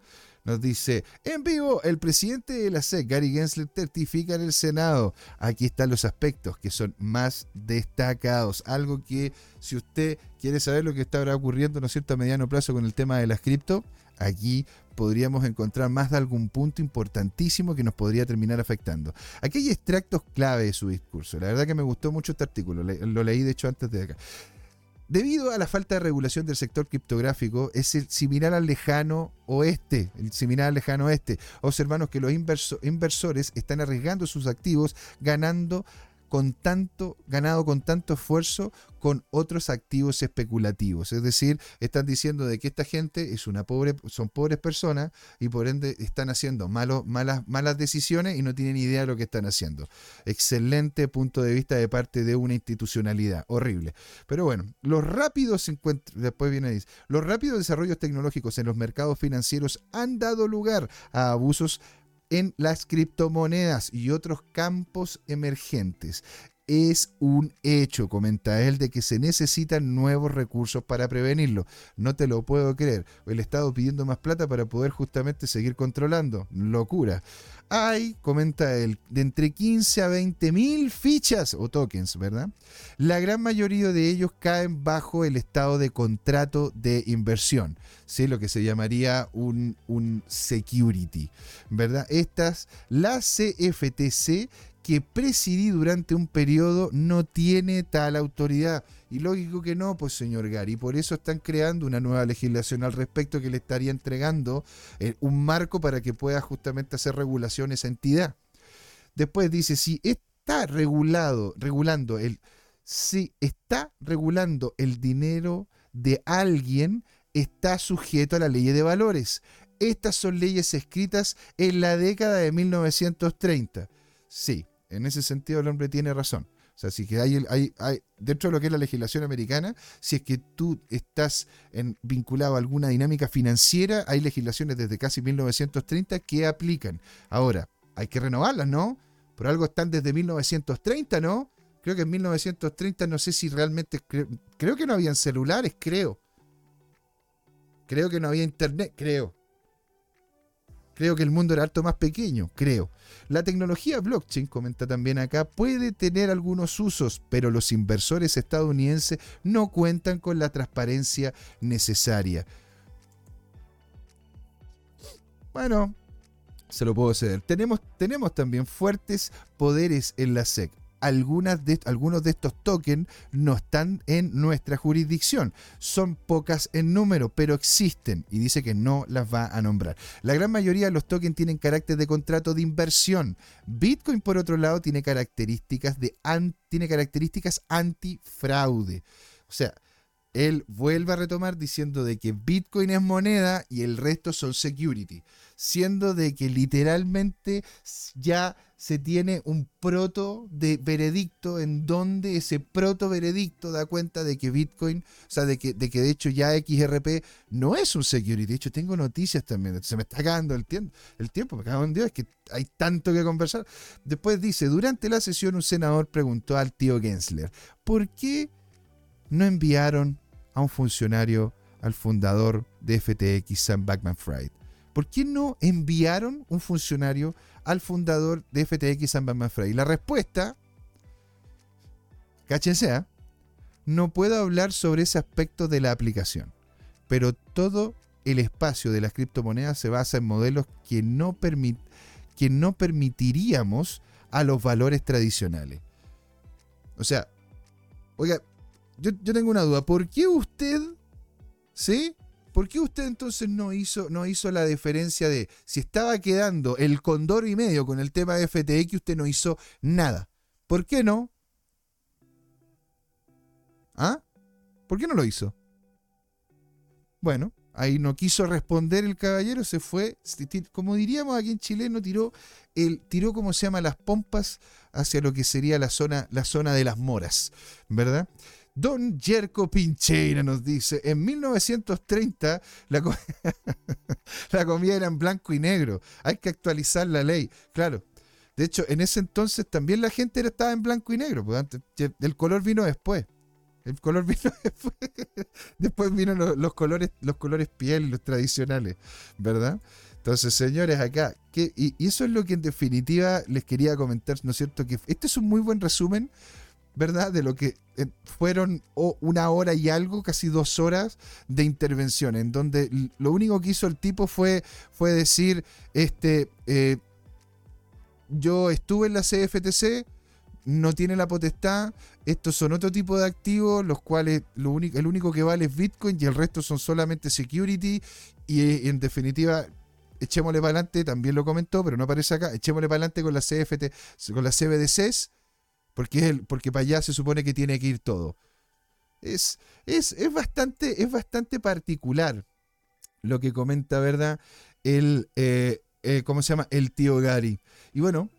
Nos dice, en vivo, el presidente de la SEC, Gary Gensler, certifica en el Senado. Aquí están los aspectos que son más destacados. Algo que si usted quiere saber lo que está ocurriendo, ¿no es cierto?, a mediano plazo con el tema de las cripto, aquí podríamos encontrar más de algún punto importantísimo que nos podría terminar afectando. Aquí hay extractos clave de su discurso. La verdad que me gustó mucho este artículo. Lo leí, de hecho, antes de acá. Debido a la falta de regulación del sector criptográfico, es el similar al lejano oeste, el similar al lejano oeste. Observamos que los inversores están arriesgando sus activos, ganando con tanto, ganado con tanto esfuerzo con otros activos especulativos. Es decir, están diciendo de que esta gente es una pobre, son pobres personas y por ende están haciendo malas, malas decisiones y no tienen idea de lo que están haciendo. Excelente punto de vista de parte de una institucionalidad. Horrible. Pero bueno, los rápidos después viene dice, los rápidos desarrollos tecnológicos en los mercados financieros han dado lugar a abusos en las criptomonedas y otros campos emergentes. es un hecho, comenta él, de que se necesitan nuevos recursos para prevenirlo. No te lo puedo creer. El Estado pidiendo más plata para poder justamente seguir controlando. Locura. Hay, comenta él, de entre 15 a 20 mil fichas o tokens, ¿verdad? La gran mayoría de ellos caen bajo el estado de contrato de inversión, ¿sí? lo que se llamaría un, un security, ¿verdad? Estas, la CFTC que presidí durante un periodo no tiene tal autoridad. Y lógico que no, pues señor Gary. Por eso están creando una nueva legislación al respecto que le estaría entregando eh, un marco para que pueda justamente hacer regulación esa entidad. Después dice, si está regulado, regulando el, si está regulando el dinero de alguien, está sujeto a la ley de valores. Estas son leyes escritas en la década de 1930. Sí, en ese sentido el hombre tiene razón. O sea, si que hay, hay, dentro de lo que es la legislación americana, si es que tú estás vinculado a alguna dinámica financiera, hay legislaciones desde casi 1930 que aplican. Ahora, hay que renovarlas, ¿no? Por algo están desde 1930, ¿no? Creo que en 1930 no sé si realmente, creo que no habían celulares, creo. Creo que no había internet, creo. Creo que el mundo era harto más pequeño, creo. La tecnología blockchain, comenta también acá, puede tener algunos usos, pero los inversores estadounidenses no cuentan con la transparencia necesaria. Bueno, se lo puedo ceder. Tenemos, tenemos también fuertes poderes en la SEC algunas de, algunos de estos tokens no están en nuestra jurisdicción. Son pocas en número, pero existen y dice que no las va a nombrar. La gran mayoría de los tokens tienen carácter de contrato de inversión. Bitcoin, por otro lado, tiene características, de tiene características antifraude. O sea, él vuelve a retomar diciendo de que Bitcoin es moneda y el resto son security, siendo de que literalmente ya se tiene un proto de veredicto en donde ese proto veredicto da cuenta de que Bitcoin, o sea, de que de, que de hecho ya XRP no es un security. De hecho, tengo noticias también. Se me está acabando el tiempo. El tiempo, me cago en Dios, es que hay tanto que conversar. Después dice, durante la sesión un senador preguntó al tío Gensler, ¿por qué no enviaron a un funcionario, al fundador de FTX, Sam Backman Fried? ¿Por qué no enviaron un funcionario al fundador de FTX, Sam Backman Fried? La respuesta, cáchense, ¿eh? no puedo hablar sobre ese aspecto de la aplicación, pero todo el espacio de las criptomonedas se basa en modelos que no, que no permitiríamos a los valores tradicionales. O sea, oiga, yo, tengo una duda. ¿Por qué usted, ¿sí? ¿Por qué usted entonces no hizo, no hizo la diferencia de si estaba quedando el condor y medio con el tema de FTX, usted no hizo nada? ¿Por qué no? ¿Ah? ¿Por qué no lo hizo? Bueno, ahí no quiso responder el caballero, se fue, como diríamos aquí en Chile, no tiró, el, tiró como se llama las pompas hacia lo que sería la zona, la zona de las moras, ¿verdad? Don Jerko Pincheira nos dice, en 1930 la, comida era en blanco y negro, hay que actualizar la ley, claro. De hecho, en ese entonces también la gente estaba en blanco y negro, pues el color vino después. El color vino después. después vino los, colores, los colores piel, los tradicionales, ¿verdad? Entonces, señores, acá, y, eso es lo que en definitiva les quería comentar, ¿no es cierto? Que este es un muy buen resumen ¿verdad? De lo que eh, fueron una hora y algo, casi dos horas de intervención, en donde lo único que hizo el tipo fue, fue decir, este, eh, yo estuve en la CFTC, no tiene la potestad, estos son otro tipo de activos, los cuales lo único, el único que vale es Bitcoin y el resto son solamente security, y en definitiva echémosle para adelante, también lo comentó, pero no aparece acá, echémosle para adelante con la CFT, con las CBDCs, porque, porque para allá se supone que tiene que ir todo. Es, es, bastante, es bastante particular lo que comenta, ¿verdad? El, eh, eh, ¿cómo se llama? El tío Gary. Y bueno,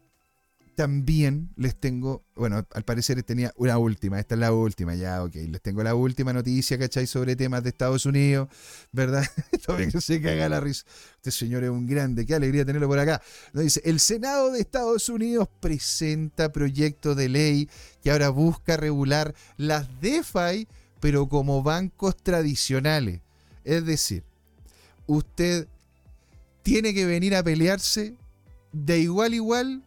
también les tengo, bueno, al parecer tenía una última, esta es la última, ya, ok, les tengo la última noticia, ¿cachai? Sobre temas de Estados Unidos, ¿verdad? Todavía que se caga la risa. Este señor es un grande, qué alegría tenerlo por acá. Nos dice, el Senado de Estados Unidos presenta proyecto de ley que ahora busca regular las DeFi, pero como bancos tradicionales. Es decir, usted tiene que venir a pelearse de igual a igual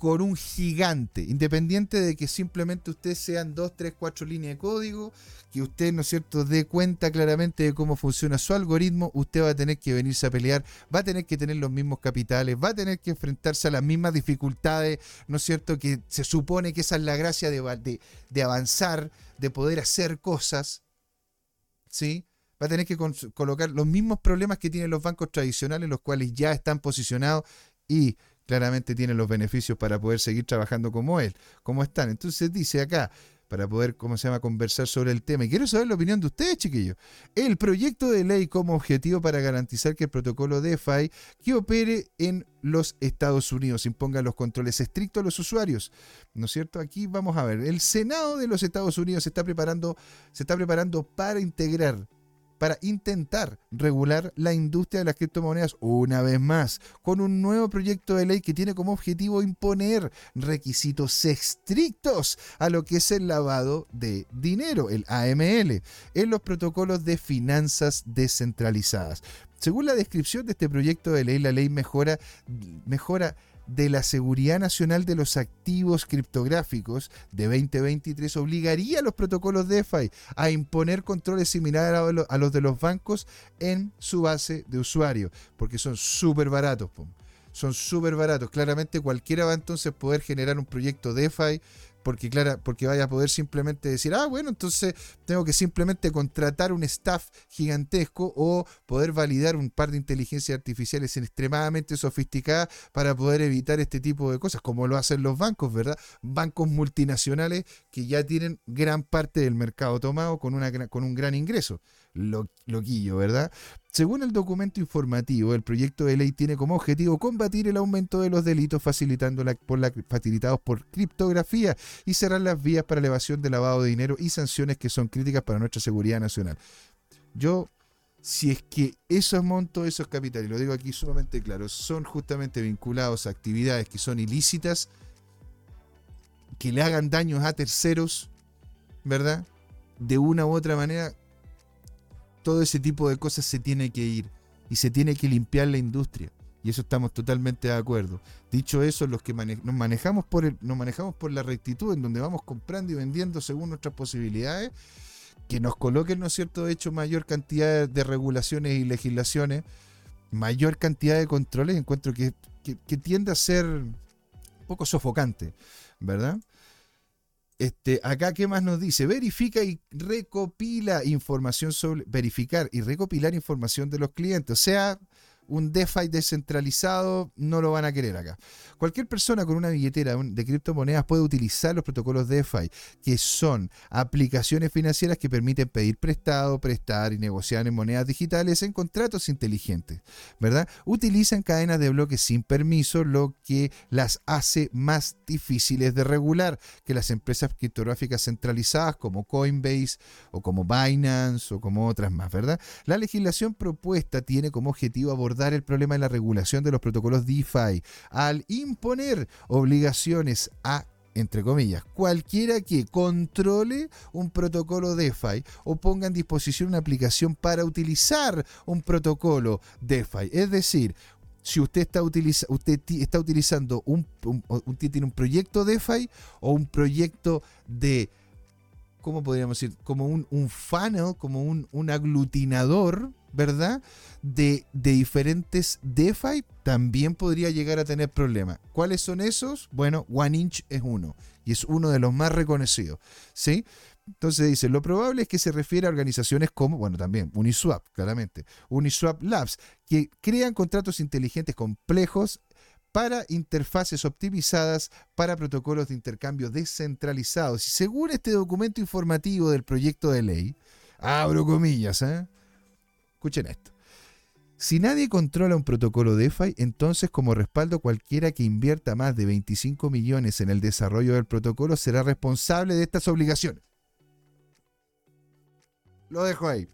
con un gigante, independiente de que simplemente ustedes sean dos, tres, cuatro líneas de código, que usted, ¿no es cierto?, dé cuenta claramente de cómo funciona su algoritmo, usted va a tener que venirse a pelear, va a tener que tener los mismos capitales, va a tener que enfrentarse a las mismas dificultades, ¿no es cierto?, que se supone que esa es la gracia de, de, de avanzar, de poder hacer cosas, ¿sí? Va a tener que colocar los mismos problemas que tienen los bancos tradicionales, los cuales ya están posicionados y claramente tienen los beneficios para poder seguir trabajando como él, como están. Entonces dice acá, para poder, ¿cómo se llama?, conversar sobre el tema. Y quiero saber la opinión de ustedes, chiquillos. El proyecto de ley como objetivo para garantizar que el protocolo DeFi que opere en los Estados Unidos imponga los controles estrictos a los usuarios. ¿No es cierto? Aquí vamos a ver. El Senado de los Estados Unidos se está preparando, se está preparando para integrar para intentar regular la industria de las criptomonedas una vez más, con un nuevo proyecto de ley que tiene como objetivo imponer requisitos estrictos a lo que es el lavado de dinero, el AML, en los protocolos de finanzas descentralizadas. Según la descripción de este proyecto de ley, la ley mejora, mejora de la Seguridad Nacional de los Activos Criptográficos de 2023 obligaría a los protocolos DeFi a imponer controles similares a los de los bancos en su base de usuario, porque son súper baratos. Son súper baratos. Claramente cualquiera va entonces a poder generar un proyecto DeFi porque, claro, porque vaya a poder simplemente decir, ah, bueno, entonces tengo que simplemente contratar un staff gigantesco o poder validar un par de inteligencias artificiales extremadamente sofisticadas para poder evitar este tipo de cosas, como lo hacen los bancos, ¿verdad? Bancos multinacionales que ya tienen gran parte del mercado tomado con, una, con un gran ingreso loquillo, ¿verdad? Según el documento informativo, el proyecto de ley tiene como objetivo combatir el aumento de los delitos facilitados por criptografía y cerrar las vías para elevación de lavado de dinero y sanciones que son críticas para nuestra seguridad nacional. Yo, si es que esos montos, esos capitales, lo digo aquí sumamente claro, son justamente vinculados a actividades que son ilícitas, que le hagan daños a terceros, ¿verdad? De una u otra manera, todo ese tipo de cosas se tiene que ir y se tiene que limpiar la industria. Y eso estamos totalmente de acuerdo. Dicho eso, los que nos, manejamos por el, nos manejamos por la rectitud, en donde vamos comprando y vendiendo según nuestras posibilidades, que nos coloquen, ¿no es cierto?, de hecho, mayor cantidad de regulaciones y legislaciones, mayor cantidad de controles, encuentro que, que tiende a ser un poco sofocante, ¿verdad? Este, acá, ¿qué más nos dice? Verifica y recopila información sobre. Verificar y recopilar información de los clientes. O sea, un DeFi descentralizado no lo van a querer acá. Cualquier persona con una billetera de criptomonedas puede utilizar los protocolos DeFi, que son aplicaciones financieras que permiten pedir prestado, prestar y negociar en monedas digitales en contratos inteligentes, ¿verdad? Utilizan cadenas de bloques sin permiso, lo que las hace más difíciles de regular que las empresas criptográficas centralizadas como Coinbase o como Binance o como otras más, ¿verdad? La legislación propuesta tiene como objetivo abordar el problema de la regulación de los protocolos DeFi al imponer obligaciones a entre comillas, cualquiera que controle un protocolo DeFi o ponga en disposición una aplicación para utilizar un protocolo DeFi. Es decir, si usted está, utiliza, usted está utilizando un, tiene un proyecto DeFi o un proyecto de, ¿cómo podríamos decir? Como un, un funnel, como un, un aglutinador ¿verdad? De, diferentes DeFi también podría llegar a tener problemas. ¿Cuáles son esos? Bueno, OneInch es uno y es uno de los más reconocidos, ¿sí? Entonces dice, lo probable es que se refiere a organizaciones como, bueno, también Uniswap, claramente, Uniswap Labs, que crean contratos inteligentes complejos para interfaces optimizadas para protocolos de intercambio descentralizados. Y según este documento informativo del proyecto de ley, abro comillas, ¿eh? Escuchen esto. Si nadie controla un protocolo DeFi, entonces como respaldo cualquiera que invierta más de 25 millones en el desarrollo del protocolo será responsable de estas obligaciones. Lo dejo ahí.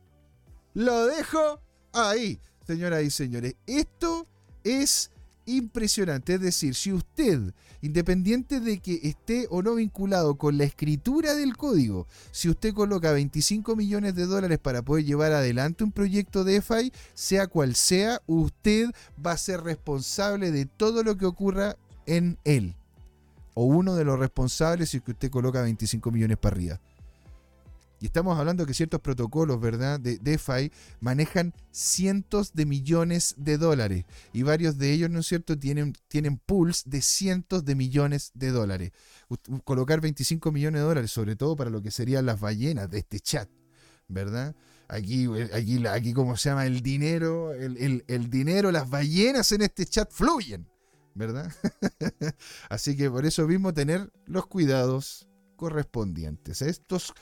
Lo dejo ahí, señoras y señores. Esto es impresionante. Es decir, si usted, independiente de que esté o no vinculado con la escritura del código, si usted coloca 25 millones de dólares para poder llevar adelante un proyecto de DeFi, sea cual sea, usted va a ser responsable de todo lo que ocurra en él. O uno de los responsables si es que usted coloca 25 millones para arriba. Y estamos hablando que ciertos protocolos, ¿verdad? De DeFi manejan cientos de millones de dólares. Y varios de ellos, ¿no es cierto?, tienen, tienen pools de cientos de millones de dólares. Colocar 25 millones de dólares, sobre todo para lo que serían las ballenas de este chat, ¿verdad? Aquí, aquí, aquí ¿cómo se llama? El dinero, el, el dinero, las ballenas en este chat fluyen, ¿verdad? Así que por eso mismo tener los cuidados correspondientes. Estos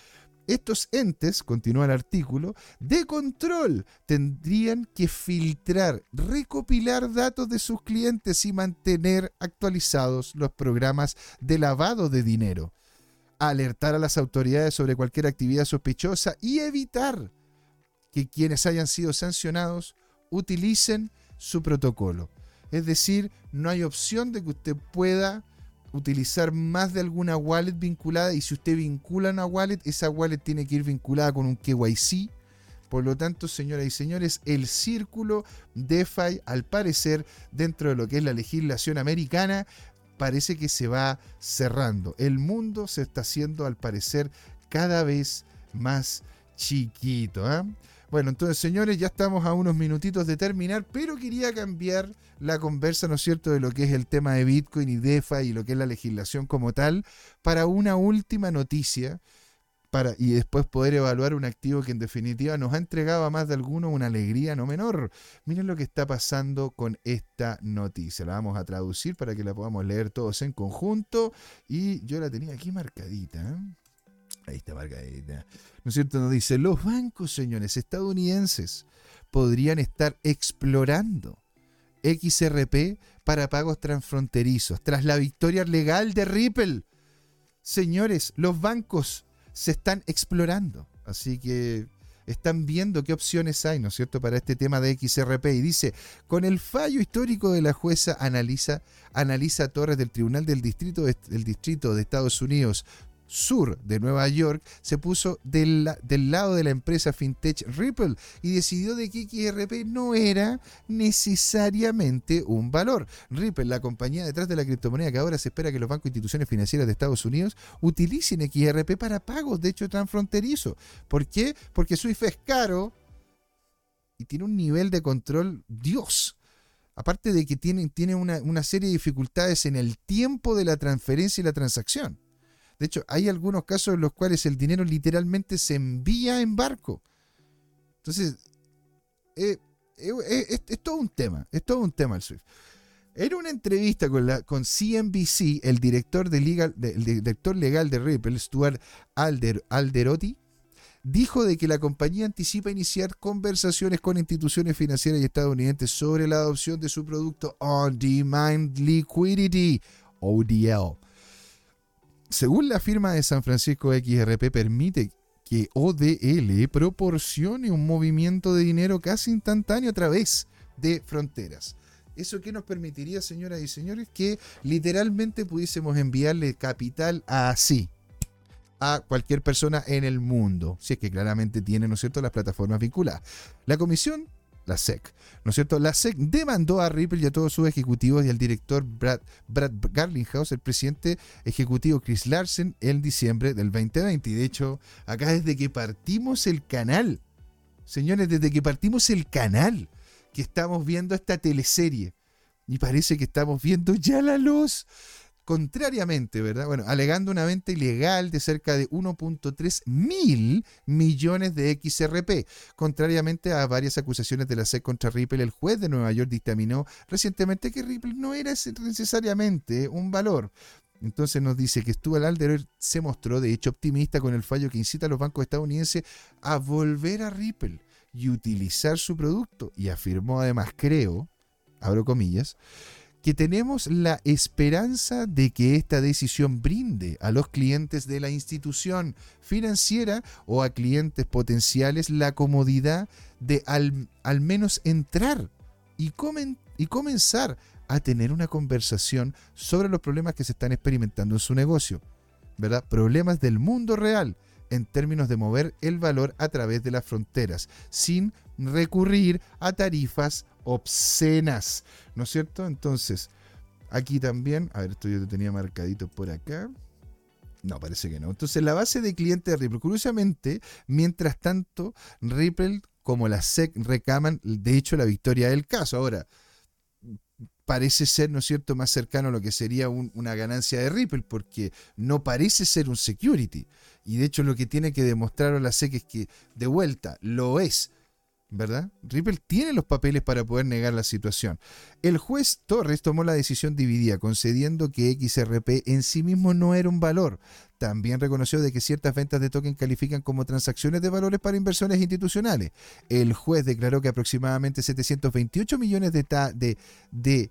estos entes, continúa el artículo, de control tendrían que filtrar, recopilar datos de sus clientes y mantener actualizados los programas de lavado de dinero, alertar a las autoridades sobre cualquier actividad sospechosa y evitar que quienes hayan sido sancionados utilicen su protocolo. Es decir, no hay opción de que usted pueda utilizar más de alguna wallet vinculada y si usted vincula una wallet, esa wallet tiene que ir vinculada con un KYC. Por lo tanto, señoras y señores, el círculo DeFi, al parecer, dentro de lo que es la legislación americana, parece que se va cerrando. El mundo se está haciendo, al parecer, cada vez más chiquito. ¿ah? Bueno, entonces, señores, ya estamos a unos minutitos de terminar, pero quería cambiar la conversa, ¿no es cierto?, de lo que es el tema de Bitcoin y DeFi y lo que es la legislación como tal, para una última noticia para, y después poder evaluar un activo que en definitiva nos ha entregado a más de alguno una alegría no menor. Miren lo que está pasando con esta noticia. La vamos a traducir para que la podamos leer todos en conjunto. Y yo la tenía aquí marcadita. ¿eh? Ahí está marcadita. ¿No es cierto? Nos dice, los bancos, señores, estadounidenses podrían estar explorando XRP para pagos transfronterizos tras la victoria legal de Ripple. Señores, los bancos se están explorando. Así que están viendo qué opciones hay, ¿no es cierto?, para este tema de XRP. Y dice, con el fallo histórico de la jueza analiza Torres del Tribunal del Distrito del Distrito de Estados Unidos sur de Nueva York se puso del, lado de la empresa fintech Ripple y decidió de que XRP no era necesariamente un valor. Ripple, la compañía detrás de la criptomoneda que ahora se espera que los bancos e instituciones financieras de Estados Unidos utilicen XRP para pagos, de hecho transfronterizo. ¿Por qué? Porque Swift es caro y tiene un nivel de control Dios. Aparte de que tiene, una serie de dificultades en el tiempo de la transferencia y la transacción. De hecho, hay algunos casos en los cuales el dinero literalmente se envía en barco. Entonces, eh, eh, eh, es, todo un tema, es todo un tema el. En una entrevista con, la, con CNBC, el director, de legal, director legal de Ripple, Stuart Alder, Alderotti, dijo de que la compañía anticipa iniciar conversaciones con instituciones financieras y estadounidenses sobre la adopción de su producto On Demand Liquidity, ODL, según la firma de San Francisco XRP, permite que ODL proporcione un movimiento de dinero casi instantáneo a través de fronteras. ¿Eso qué nos permitiría, señoras y señores? Que literalmente pudiésemos enviarle capital así a cualquier persona en el mundo, si es que claramente tiene, ¿no es cierto?, las plataformas vinculadas. La comisión la SEC. ¿No es cierto? La SEC demandó a Ripple y a todos sus ejecutivos y al director Brad, Brad Garlinghouse, el presidente ejecutivo Chris Larsen, en diciembre del 2020. Y de hecho, acá desde que partimos el canal, señores, desde que partimos el canal, que estamos viendo esta teleserie. Y parece que estamos viendo ya la luz. Contrariamente, ¿verdad? Bueno, alegando una venta ilegal de cerca de 1.3 mil millones de XRP. Contrariamente a varias acusaciones de la SEC contra Ripple, el juez de Nueva York dictaminó recientemente que Ripple no era necesariamente un valor. Entonces nos dice que Stuart Alder se mostró de hecho optimista con el fallo que incita a los bancos estadounidenses a volver a Ripple y utilizar su producto. Y afirmó además, creo, abro comillas, que tenemos la esperanza de que esta decisión brinde a los clientes de la institución financiera o a clientes potenciales la comodidad de al, al menos entrar y, y comenzar a tener una conversación sobre los problemas que se están experimentando en su negocio. ¿Verdad? Problemas del mundo real en términos de mover el valor a través de las fronteras, sin recurrir a tarifas obscenas, ¿no es cierto? Entonces, aquí también, a ver, esto yo te tenía marcadito por acá. No, parece que no. Entonces, la base de clientes de Ripple, curiosamente, mientras tanto, Ripple como la SEC recaman, de hecho, la victoria del caso. Ahora, parece ser, ¿no es cierto?, más cercano a lo que sería una ganancia de Ripple, porque no parece ser un security. Y de hecho lo que tiene que demostrar la SEC es que, de vuelta, lo es. ¿verdad? Ripple tiene los papeles para poder negar la situación. El juez Torres tomó la decisión dividida, concediendo que XRP en sí mismo no era un valor. También reconoció de que ciertas ventas de token califican como transacciones de valores para inversiones institucionales. El juez declaró que aproximadamente 728 millones de, de, de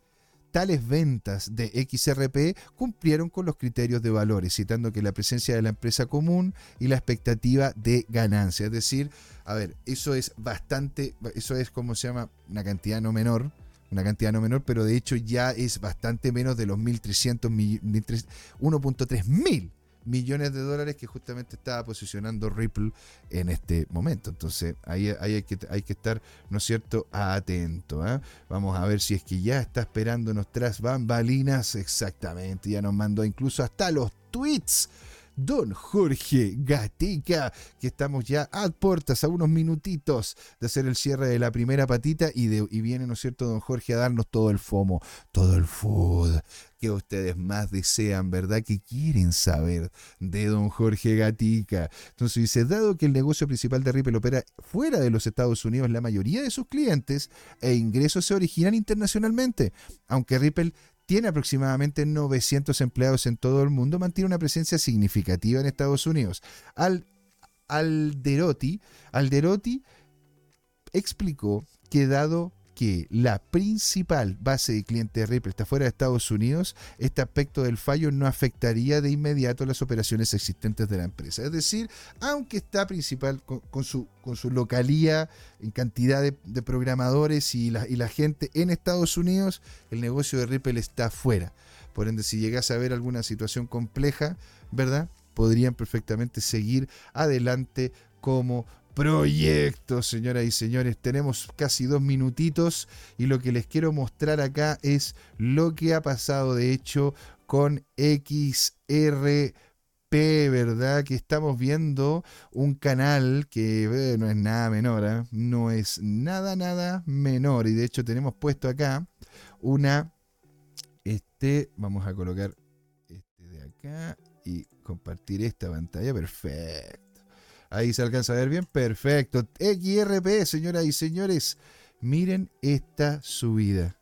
tales ventas de XRP cumplieron con los criterios de valores, citando que la presencia de la empresa común y la expectativa de ganancia. Es decir, a ver, eso es bastante, eso es como se llama, una cantidad no menor, una cantidad no menor, pero de hecho ya es bastante menos de los 1.300, 1.3 mil millones de dólares que justamente estaba posicionando Ripple en este momento. Entonces ahí, hay, que, hay que estar, ¿no es cierto?, atento. ¿ah? Vamos a ver si es que ya está esperándonos tras bambalinas. Exactamente, ya nos mandó incluso hasta los tweets don Jorge Gatica, que estamos ya a puertas, a unos minutitos de hacer el cierre de la primera patita y, de, y viene, ¿no es cierto?, don Jorge a darnos todo el FOMO, todo el food que ustedes más desean, ¿verdad? Que quieren saber de don Jorge Gatica. Entonces dice, dado que el negocio principal de Ripple opera fuera de los Estados Unidos, la mayoría de sus clientes e ingresos se originan internacionalmente, aunque Ripple tiene aproximadamente 900 empleados en todo el mundo, mantiene una presencia significativa en Estados Unidos. Al, Alderotti, Alderotti explicó que dado que la principal base de clientes de Ripple está fuera de Estados Unidos, este aspecto del fallo no afectaría de inmediato las operaciones existentes de la empresa. Es decir, aunque está principal con, su, con su localía en cantidad de, programadores y la, y la gente en Estados Unidos, el negocio de Ripple está fuera. Por ende, si llegase a haber alguna situación compleja, ¿verdad? Podrían perfectamente seguir adelante como proyectos, señoras y señores. Tenemos casi dos minutitos y lo que les quiero mostrar acá es lo que ha pasado de hecho con XRP, ¿verdad? Que estamos viendo un canal que eh, no es nada menor, ¿eh? no es nada, nada menor. Y de hecho tenemos puesto acá una, este, vamos a colocar este de acá y compartir esta pantalla, perfecto. Ahí se alcanza a ver bien. Perfecto. XRP, señoras y señores. Miren esta subida.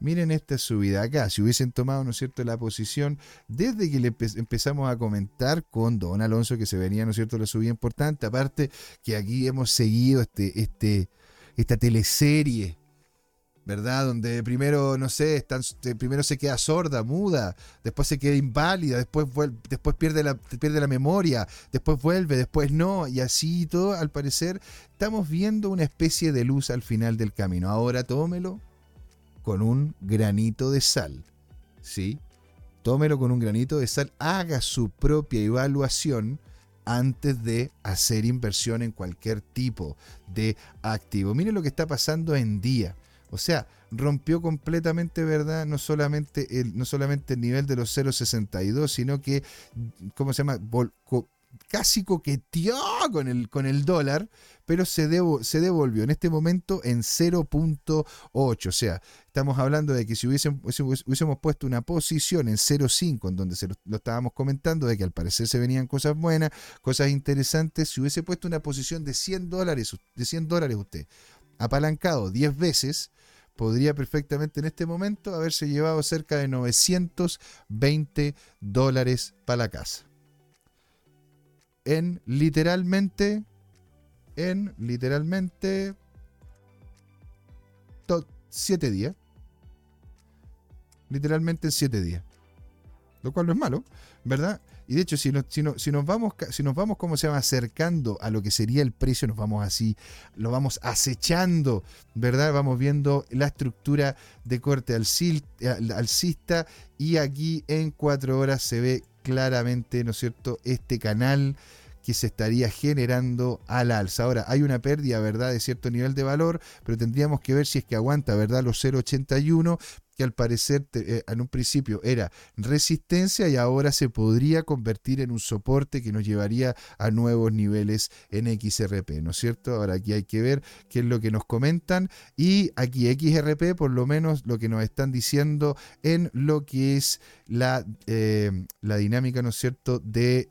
Miren esta subida acá. Si hubiesen tomado, ¿no es cierto?, la posición desde que le empezamos a comentar con Don Alonso que se venía, ¿no es cierto?, la subida importante. Aparte que aquí hemos seguido este, este, esta teleserie ¿verdad? Donde primero, no sé, están, primero se queda sorda, muda, después se queda inválida, después, después pierde, la, pierde la memoria, después vuelve, después no, y así todo, al parecer, estamos viendo una especie de luz al final del camino. Ahora tómelo con un granito de sal, ¿sí? Tómelo con un granito de sal, haga su propia evaluación antes de hacer inversión en cualquier tipo de activo. Miren lo que está pasando en día. O sea, rompió completamente, ¿verdad? No solamente el, no solamente el nivel de los 0.62, sino que, ¿cómo se llama? casi coqueteó con el, con el dólar, pero se, se devolvió en este momento en 0.8. O sea, estamos hablando de que si hubiésemos, hubiésemos puesto una posición en 0.5, en donde se lo, lo, estábamos comentando, de que al parecer se venían cosas buenas, cosas interesantes, si hubiese puesto una posición de 100 dólares, de 100 dólares usted, apalancado 10 veces, podría perfectamente en este momento haberse llevado cerca de 920 dólares para la casa. En literalmente en literalmente 7 días. Literalmente en 7 días. Lo cual no es malo, ¿verdad? Y de hecho, si nos, si, si nos vamos, si nos vamos, como se llama, acercando a lo que sería el precio, nos vamos así, lo vamos acechando, ¿verdad? Vamos viendo la estructura de corte alcista y aquí en cuatro horas se ve claramente, ¿no es cierto?, este canal que se estaría generando al alza. Ahora, hay una pérdida, ¿verdad?, de cierto nivel de valor, pero tendríamos que ver si es que aguanta, ¿verdad?, los 0,81, que al parecer eh, en un principio era resistencia y ahora se podría convertir en un soporte que nos llevaría a nuevos niveles en XRP, ¿no es cierto? Ahora aquí hay que ver qué es lo que nos comentan y aquí XRP por lo menos lo que nos están diciendo en lo que es la, eh, la dinámica, ¿no es cierto?, de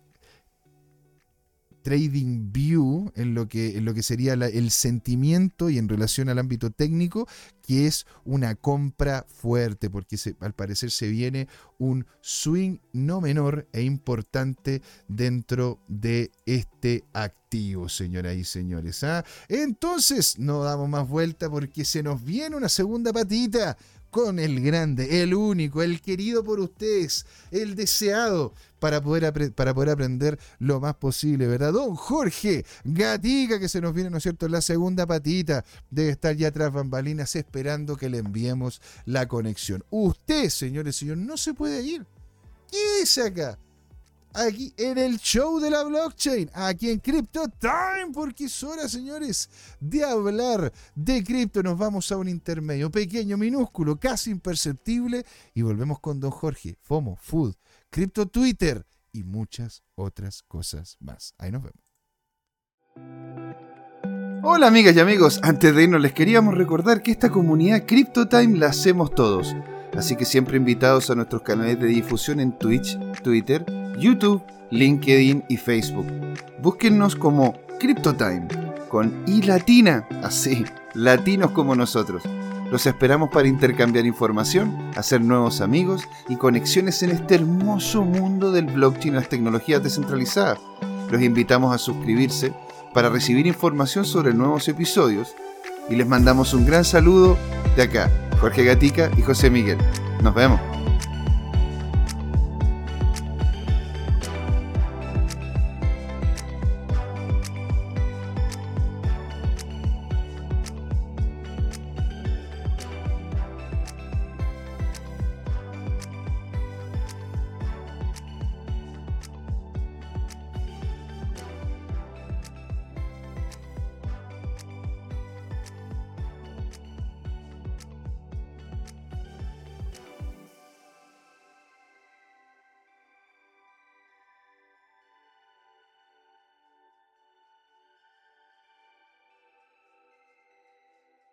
Trading View en lo que, en lo que sería el sentimiento y en relación al ámbito técnico, que es una compra fuerte, porque al parecer se viene un swing no menor e importante dentro de este activo, señoras y señores. ¿ah? Entonces, no damos más vuelta porque se nos viene una segunda patita con el grande, el único, el querido por ustedes, el deseado para poder, para poder aprender lo más posible, ¿verdad? Don Jorge Gatica, que se nos viene, ¿no es cierto?, la segunda patita, debe estar ya tras bambalinas esperando que le enviemos la conexión. Usted, señores y señores, no se puede ir. Quédese acá aquí en el show de la blockchain, aquí en Crypto Time, porque es hora, señores, de hablar de cripto. Nos vamos a un intermedio pequeño, minúsculo, casi imperceptible, y volvemos con Don Jorge, FOMO, Food, Crypto Twitter y muchas otras cosas más. Ahí nos vemos. Hola amigas y amigos, antes de irnos les queríamos recordar que esta comunidad CryptoTime la hacemos todos, así que siempre invitados a nuestros canales de difusión en Twitch, Twitter, YouTube, LinkedIn y Facebook. Búsquennos como CryptoTime, con I latina, así, latinos como nosotros. Los esperamos para intercambiar información, hacer nuevos amigos y conexiones en este hermoso mundo del blockchain y las tecnologías descentralizadas. Los invitamos a suscribirse para recibir información sobre nuevos episodios y les mandamos un gran saludo de acá, Jorge Gatica y José Miguel. Nos vemos.